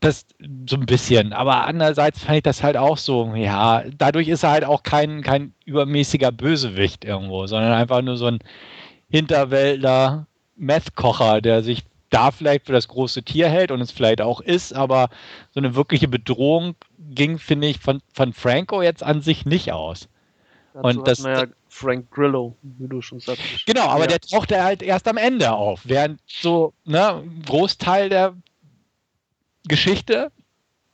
B: Das so ein bisschen. Aber andererseits fand ich das halt auch so, ja, dadurch ist er halt auch kein, kein übermäßiger Bösewicht irgendwo, sondern einfach nur so ein Hinterwäldler, Meth-Kocher, der sich da vielleicht für das große Tier hält und es vielleicht auch ist, aber so eine wirkliche Bedrohung ging, finde ich, von, von Franco jetzt an sich nicht aus.
A: Dazu und das, ja Frank Grillo, wie du schon sagst.
B: Genau, aber ja. der tauchte halt erst am Ende auf, während so ne, Großteil der Geschichte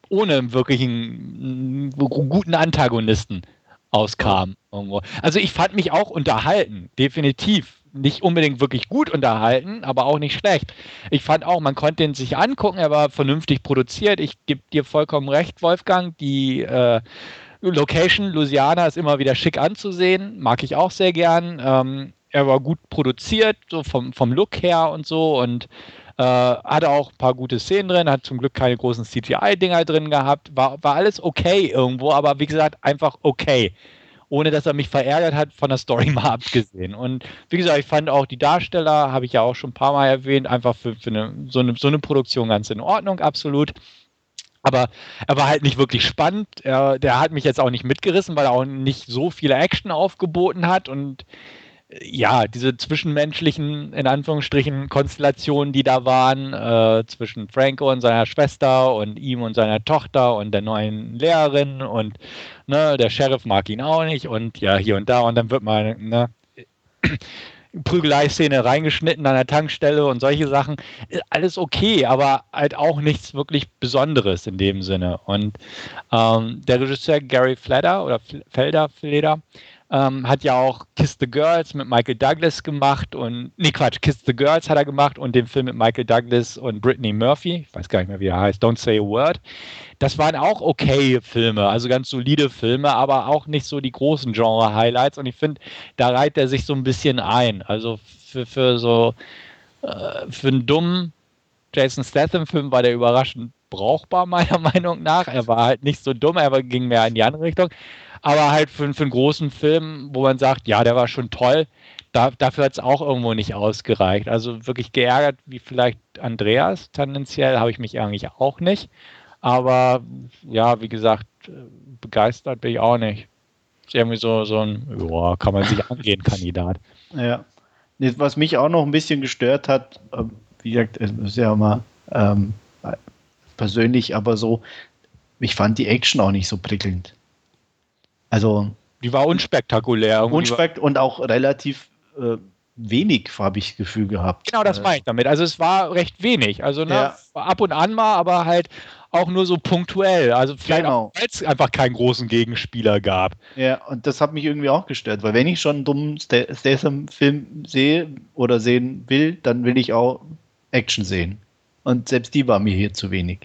B: ohne wirklichen guten Antagonisten auskam. Irgendwo. Also ich fand mich auch unterhalten, definitiv nicht unbedingt wirklich gut unterhalten, aber auch nicht schlecht. Ich fand auch, man konnte ihn sich angucken, er war vernünftig produziert. Ich gebe dir vollkommen recht, Wolfgang. Die äh, Location Louisiana ist immer wieder schick anzusehen, mag ich auch sehr gern. Ähm, er war gut produziert, so vom, vom Look her und so und äh, hatte auch ein paar gute Szenen drin, hat zum Glück keine großen CGI-Dinger drin gehabt, war, war alles okay irgendwo, aber wie gesagt, einfach okay ohne dass er mich verärgert hat, von der Story mal abgesehen. Und wie gesagt, ich fand auch die Darsteller, habe ich ja auch schon ein paar Mal erwähnt, einfach für, für eine, so, eine, so eine Produktion ganz in Ordnung, absolut. Aber er war halt nicht wirklich spannend. Er, der hat mich jetzt auch nicht mitgerissen, weil er auch nicht so viele Action aufgeboten hat. Und ja, diese zwischenmenschlichen, in Anführungsstrichen, Konstellationen, die da waren, äh, zwischen Franco und seiner Schwester und ihm und seiner Tochter und der neuen Lehrerin und ne, der Sheriff mag ihn auch nicht und ja, hier und da und dann wird mal ne, Prügelei-Szene reingeschnitten an der Tankstelle und solche Sachen. Alles okay, aber halt auch nichts wirklich Besonderes in dem Sinne. Und ähm, der Regisseur Gary Fledder oder Felder, Fleder, ähm, hat ja auch Kiss the Girls mit Michael Douglas gemacht und, nee Quatsch, Kiss the Girls hat er gemacht und den Film mit Michael Douglas und Brittany Murphy, ich weiß gar nicht mehr, wie er heißt, Don't Say a Word. Das waren auch okay Filme, also ganz solide Filme, aber auch nicht so die großen Genre-Highlights und ich finde, da reiht er sich so ein bisschen ein. Also für, für so, äh, für einen dummen Jason Statham-Film war der überraschend brauchbar, meiner Meinung nach. Er war halt nicht so dumm, er ging mehr in die andere Richtung aber halt für, für einen großen Film, wo man sagt, ja, der war schon toll, da, dafür hat es auch irgendwo nicht ausgereicht. Also wirklich geärgert, wie vielleicht Andreas tendenziell, habe ich mich eigentlich auch nicht. Aber ja, wie gesagt, begeistert bin ich auch nicht. Ist irgendwie so, so ein, ja, kann man sich angehen, Kandidat.
C: Ja. Was mich auch noch ein bisschen gestört hat, ähm, wie gesagt, es ist ja immer ähm, persönlich, aber so, ich fand die Action auch nicht so prickelnd. Also.
B: Die war unspektakulär.
C: Unspekt und auch relativ äh, wenig, habe ich das Gefühl gehabt.
B: Genau, das meine ich damit. Also es war recht wenig. Also ne, ja. ab und an mal, aber halt auch nur so punktuell. Also vielleicht genau. weil es einfach keinen großen Gegenspieler gab.
C: Ja, und das hat mich irgendwie auch gestört, weil wenn ich schon einen dummen Statham-Film sehe oder sehen will, dann will ich auch Action sehen. Und selbst die war mir hier zu wenig.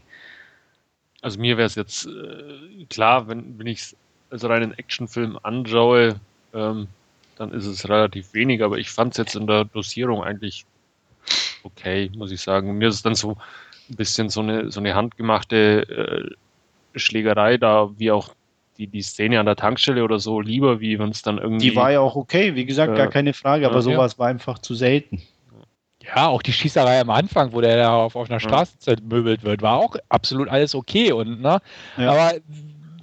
A: Also mir wäre es jetzt äh, klar, wenn, wenn ich es als reinen Actionfilm anschaue, ähm, dann ist es relativ wenig, aber ich fand es jetzt in der Dosierung eigentlich okay, muss ich sagen. Mir ist es dann so ein bisschen so eine, so eine handgemachte äh, Schlägerei da, wie auch die, die Szene an der Tankstelle oder so, lieber, wie wenn es dann irgendwie.
C: Die war ja auch okay, wie gesagt, äh, gar keine Frage, aber sowas ja. war einfach zu selten.
B: Ja, auch die Schießerei am Anfang, wo der da auf, auf einer Straße zermöbelt wird, war auch absolut alles okay. Und, ne? Ja. Aber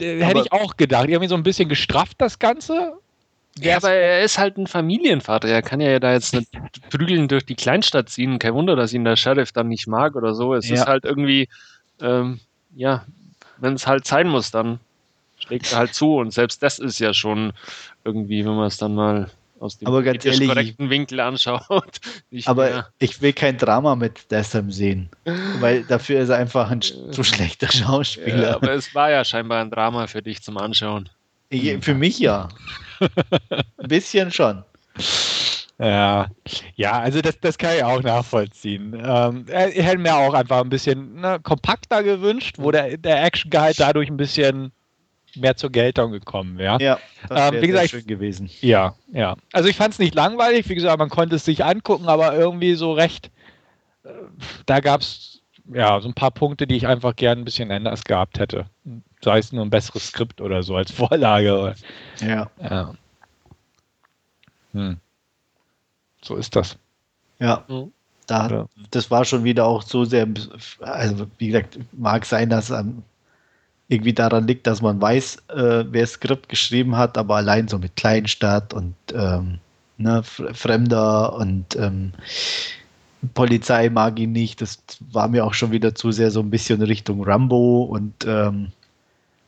B: äh, hätte ich auch gedacht. Irgendwie so ein bisschen gestrafft, das Ganze.
A: Ja, aber er ist halt ein Familienvater. Er kann ja da jetzt nicht prügeln durch die Kleinstadt ziehen. Kein Wunder, dass ihn der Sheriff dann nicht mag oder so. Es ja. ist halt irgendwie, ähm, ja, wenn es halt sein muss, dann schlägt er halt zu. Und selbst das ist ja schon irgendwie, wenn man es dann mal aus dem
C: aber ganz ehrlich,
A: korrekten Winkel anschaut.
C: aber mehr. ich will kein Drama mit Dessam sehen, weil dafür ist er einfach ein zu schlechter Schauspieler.
A: Ja, aber es war ja scheinbar ein Drama für dich zum Anschauen.
C: Ich, für mich ja. ein bisschen schon.
B: Ja, ja, also das, das kann ich auch nachvollziehen. Ähm, ich hätte mir auch einfach ein bisschen ne, kompakter gewünscht, wo der, der Action Guide dadurch ein bisschen mehr zur Geltung gekommen wäre.
C: Ja,
B: das ähm, wie gesagt,
C: schön gewesen.
B: Ja, ja. Also ich fand es nicht langweilig, wie gesagt, man konnte es sich angucken, aber irgendwie so recht, äh, da gab es ja so ein paar Punkte, die ich einfach gern ein bisschen anders gehabt hätte. Sei es nur ein besseres Skript oder so als Vorlage.
C: Ja.
B: ja. Hm. So ist das.
C: Ja. Mhm. Da. Das war schon wieder auch so sehr, also wie gesagt, mag sein, dass an, irgendwie daran liegt, dass man weiß, äh, wer das Skript geschrieben hat, aber allein so mit Kleinstadt und ähm, ne, Fremder und ähm, Polizei mag ihn nicht. Das war mir auch schon wieder zu sehr so ein bisschen Richtung Rambo und ähm,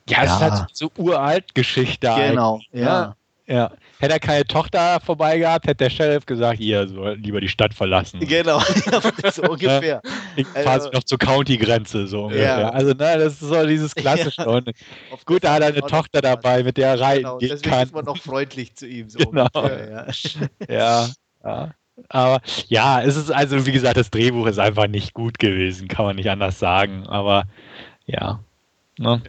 B: ja, es ja. ist halt so uralt Geschichte.
C: Genau, ja.
B: ja. Ja. Hätte er keine Tochter vorbei gehabt, hätte der Sheriff gesagt, ihr sollt lieber die Stadt verlassen.
C: Genau, so ungefähr.
B: Ich fahre also, noch zur County-Grenze, so ungefähr. Ja. Also, ne, das ist so dieses klassische. Ja. Gut, da hat er eine Tochter dabei, mit der er reiten genau, gehen deswegen kann. ist
C: man noch freundlich zu ihm. So
B: genau. Ungefähr, ja. ja, ja. Aber ja, es ist also, wie gesagt, das Drehbuch ist einfach nicht gut gewesen, kann man nicht anders sagen. Aber ja. Ne?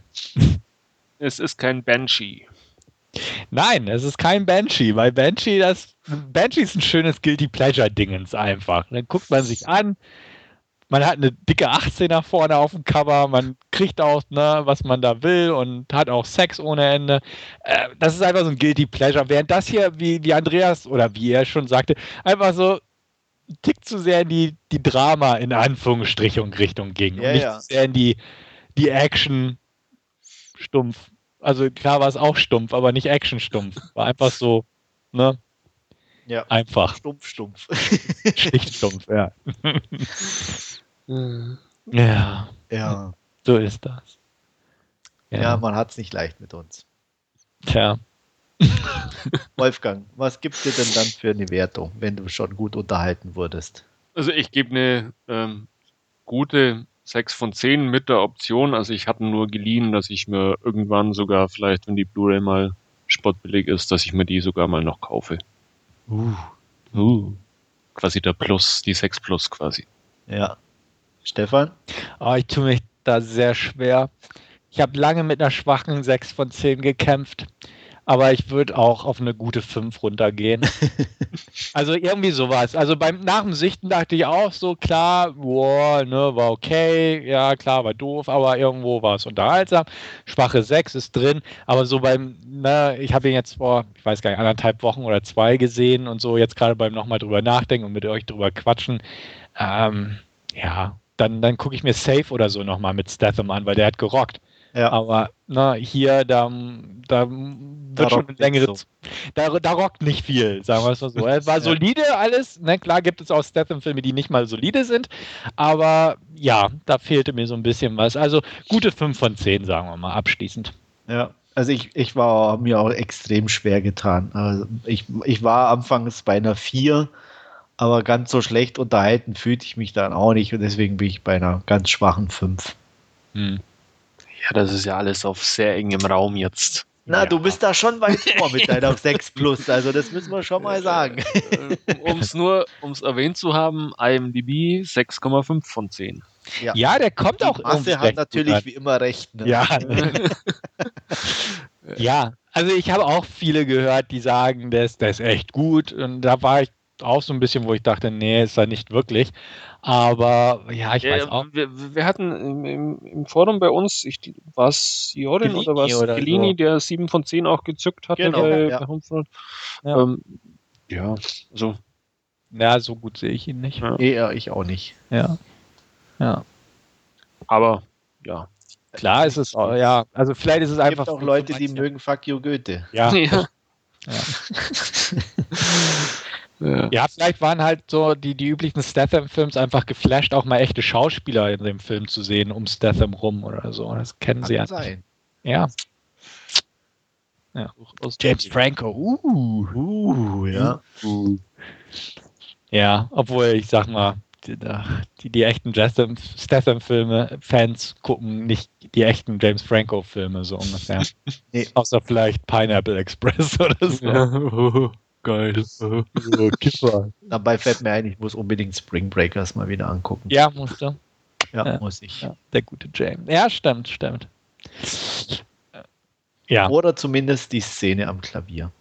A: Es ist kein Banshee.
B: Nein, es ist kein Banshee, weil Banshee, das Banshee ist ein schönes Guilty Pleasure-Dingens einfach. Dann guckt man sich an, man hat eine dicke 18er vorne auf dem Cover, man kriegt auch, ne, was man da will und hat auch Sex ohne Ende. Äh, das ist einfach so ein Guilty Pleasure. Während das hier, wie, wie Andreas oder wie er schon sagte, einfach so ein Tick zu sehr in die, die Drama in Anführungsstrichen Richtung ging
C: ja, und nicht
B: ja. zu sehr in die, die Action stumpf also klar war es auch stumpf, aber nicht Action-stumpf. War einfach so, ne?
C: Ja.
B: Einfach.
C: Stumpf, stumpf.
B: Schlicht stumpf, ja. ja.
C: Ja.
B: So ist das.
C: Ja, ja man hat es nicht leicht mit uns.
B: Tja.
C: Wolfgang, was gibst du denn dann für eine Wertung, wenn du schon gut unterhalten wurdest?
A: Also ich gebe eine ähm, gute 6 von 10 mit der Option. Also ich hatte nur geliehen, dass ich mir irgendwann sogar vielleicht, wenn die Blu-ray mal spottbillig ist, dass ich mir die sogar mal noch kaufe.
C: Uh.
A: Uh. Quasi der Plus, die 6 Plus quasi.
C: Ja. Stefan?
B: Oh, ich tue mich da sehr schwer. Ich habe lange mit einer schwachen 6 von 10 gekämpft aber ich würde auch auf eine gute 5 runtergehen. also irgendwie sowas. Also beim nach dem Sichten dachte ich auch so, klar, boah, ne, war okay, ja, klar, war doof, aber irgendwo war es unterhaltsam. Schwache 6 ist drin, aber so beim, ne, ich habe ihn jetzt vor, ich weiß gar nicht, anderthalb Wochen oder zwei gesehen und so jetzt gerade beim nochmal drüber nachdenken und mit euch drüber quatschen, ähm, ja, dann, dann gucke ich mir Safe oder so nochmal mit Statham an, weil der hat gerockt. Ja. Aber na, hier, da, da wird da schon eine längere. So. Da, da rockt nicht viel, sagen wir es mal so. Es war solide alles. Ne? Klar gibt es auch Statham-Filme, die nicht mal solide sind. Aber ja, da fehlte mir so ein bisschen was. Also gute 5 von 10, sagen wir mal, abschließend.
C: Ja, also ich, ich war mir auch extrem schwer getan. Also ich, ich war anfangs bei einer 4, aber ganz so schlecht unterhalten fühlte ich mich dann auch nicht und deswegen bin ich bei einer ganz schwachen 5.
A: Hm. Ja, das ist ja alles auf sehr engem Raum jetzt.
C: Na, ja. du bist da schon weit vor mit deiner 6 Plus, also das müssen wir schon mal sagen.
A: Äh, um es nur, um es erwähnt zu haben, IMDb 6,5 von 10.
C: Ja. ja, der kommt Die auch
B: Masse hat natürlich gut. wie immer recht. Ne? Ja. ja, also ich habe auch viele gehört, die sagen, der ist, der ist echt gut und da war ich auch so ein bisschen, wo ich dachte, nee, ist er nicht wirklich. Aber ja, ich ja, weiß auch.
A: Wir, wir hatten im, im, Forum bei uns, war es Jorin oder was? Gelini, so. der 7 von 10 auch gezückt hatte
C: genau, bei,
A: ja. bei ja. Ähm, ja, so.
B: Ja, so gut sehe ich ihn nicht.
C: Ja. Eher ich auch nicht.
B: Ja. Ja.
A: Aber, ja.
B: Klar ist es, auch, ja. Also vielleicht ist es einfach. Es
C: gibt auch Leute, die mögen Fuck You Goethe.
B: Ja. ja. ja. Ja. ja, vielleicht waren halt so die, die üblichen Statham-Films einfach geflasht, auch mal echte Schauspieler in dem Film zu sehen, um Statham rum oder so. Das kennen Kann sie ja. Sein. Ja. ja. James Franco, uh, uh, ja. Uh. Ja, obwohl ich sag mal, die, die, die echten Statham-Filme, Fans gucken nicht die echten James Franco-Filme so ungefähr. nee. Außer vielleicht Pineapple Express oder so. Ja.
C: Geil. Kiffer. Dabei fällt mir ein, ich muss unbedingt Spring Breakers mal wieder angucken.
B: Ja, musst du.
C: Ja, ja muss ich. Ja,
B: der gute James. Ja, stimmt, stimmt.
C: Ja. Oder zumindest die Szene am Klavier.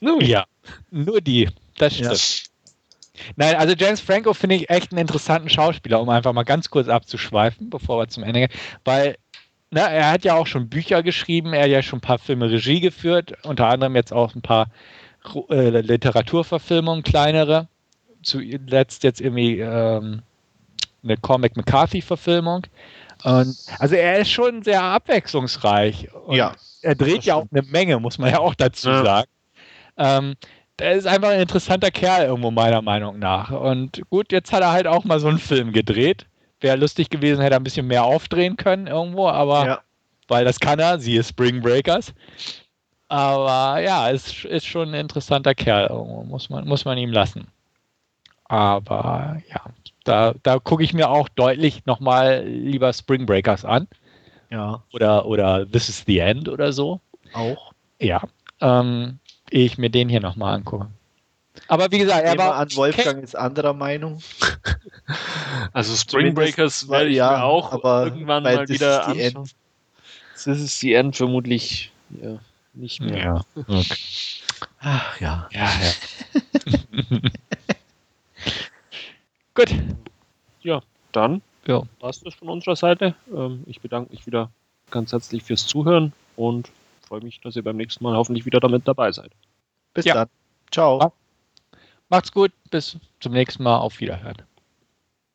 B: Nun ja, nur die. Das stimmt. Ja. Nein, also James Franco finde ich echt einen interessanten Schauspieler, um einfach mal ganz kurz abzuschweifen, bevor wir zum Ende gehen. Weil na, er hat ja auch schon Bücher geschrieben, er hat ja schon ein paar Filme Regie geführt, unter anderem jetzt auch ein paar äh, Literaturverfilmungen, kleinere. Zuletzt jetzt irgendwie ähm, eine Comic McCarthy-Verfilmung. Und also er ist schon sehr abwechslungsreich. Und ja. Er dreht ja auch eine Menge, muss man ja auch dazu ja. sagen. Ähm, der ist einfach ein interessanter Kerl irgendwo meiner Meinung nach. Und gut, jetzt hat er halt auch mal so einen Film gedreht. Wäre lustig gewesen, hätte er ein bisschen mehr aufdrehen können irgendwo, aber ja. weil das kann er, siehe Spring Breakers. Aber ja, ist, ist schon ein interessanter Kerl muss man, muss man ihm lassen. Aber ja, da, da gucke ich mir auch deutlich nochmal lieber Spring Breakers an.
C: Ja.
B: Oder, oder This is the End oder so.
C: Auch.
B: Ja. Ähm, ich mir den hier nochmal angucke. Aber wie gesagt, er war.
C: an, Wolfgang ist anderer Meinung.
A: Also Spring Breakers werde ich ja, mir auch aber irgendwann mal wieder anschauen. Das ist die End vermutlich ja, nicht mehr.
B: Ja. Okay.
C: Ach ja.
B: Ja, ja. Gut.
A: Ja, dann ja. war es das von unserer Seite. Ähm, ich bedanke mich wieder ganz herzlich fürs Zuhören und freue mich, dass ihr beim nächsten Mal hoffentlich wieder damit dabei seid.
C: Bis ja. dann. Ciao.
B: Macht's gut. Bis zum nächsten Mal. Auf Wiederhören.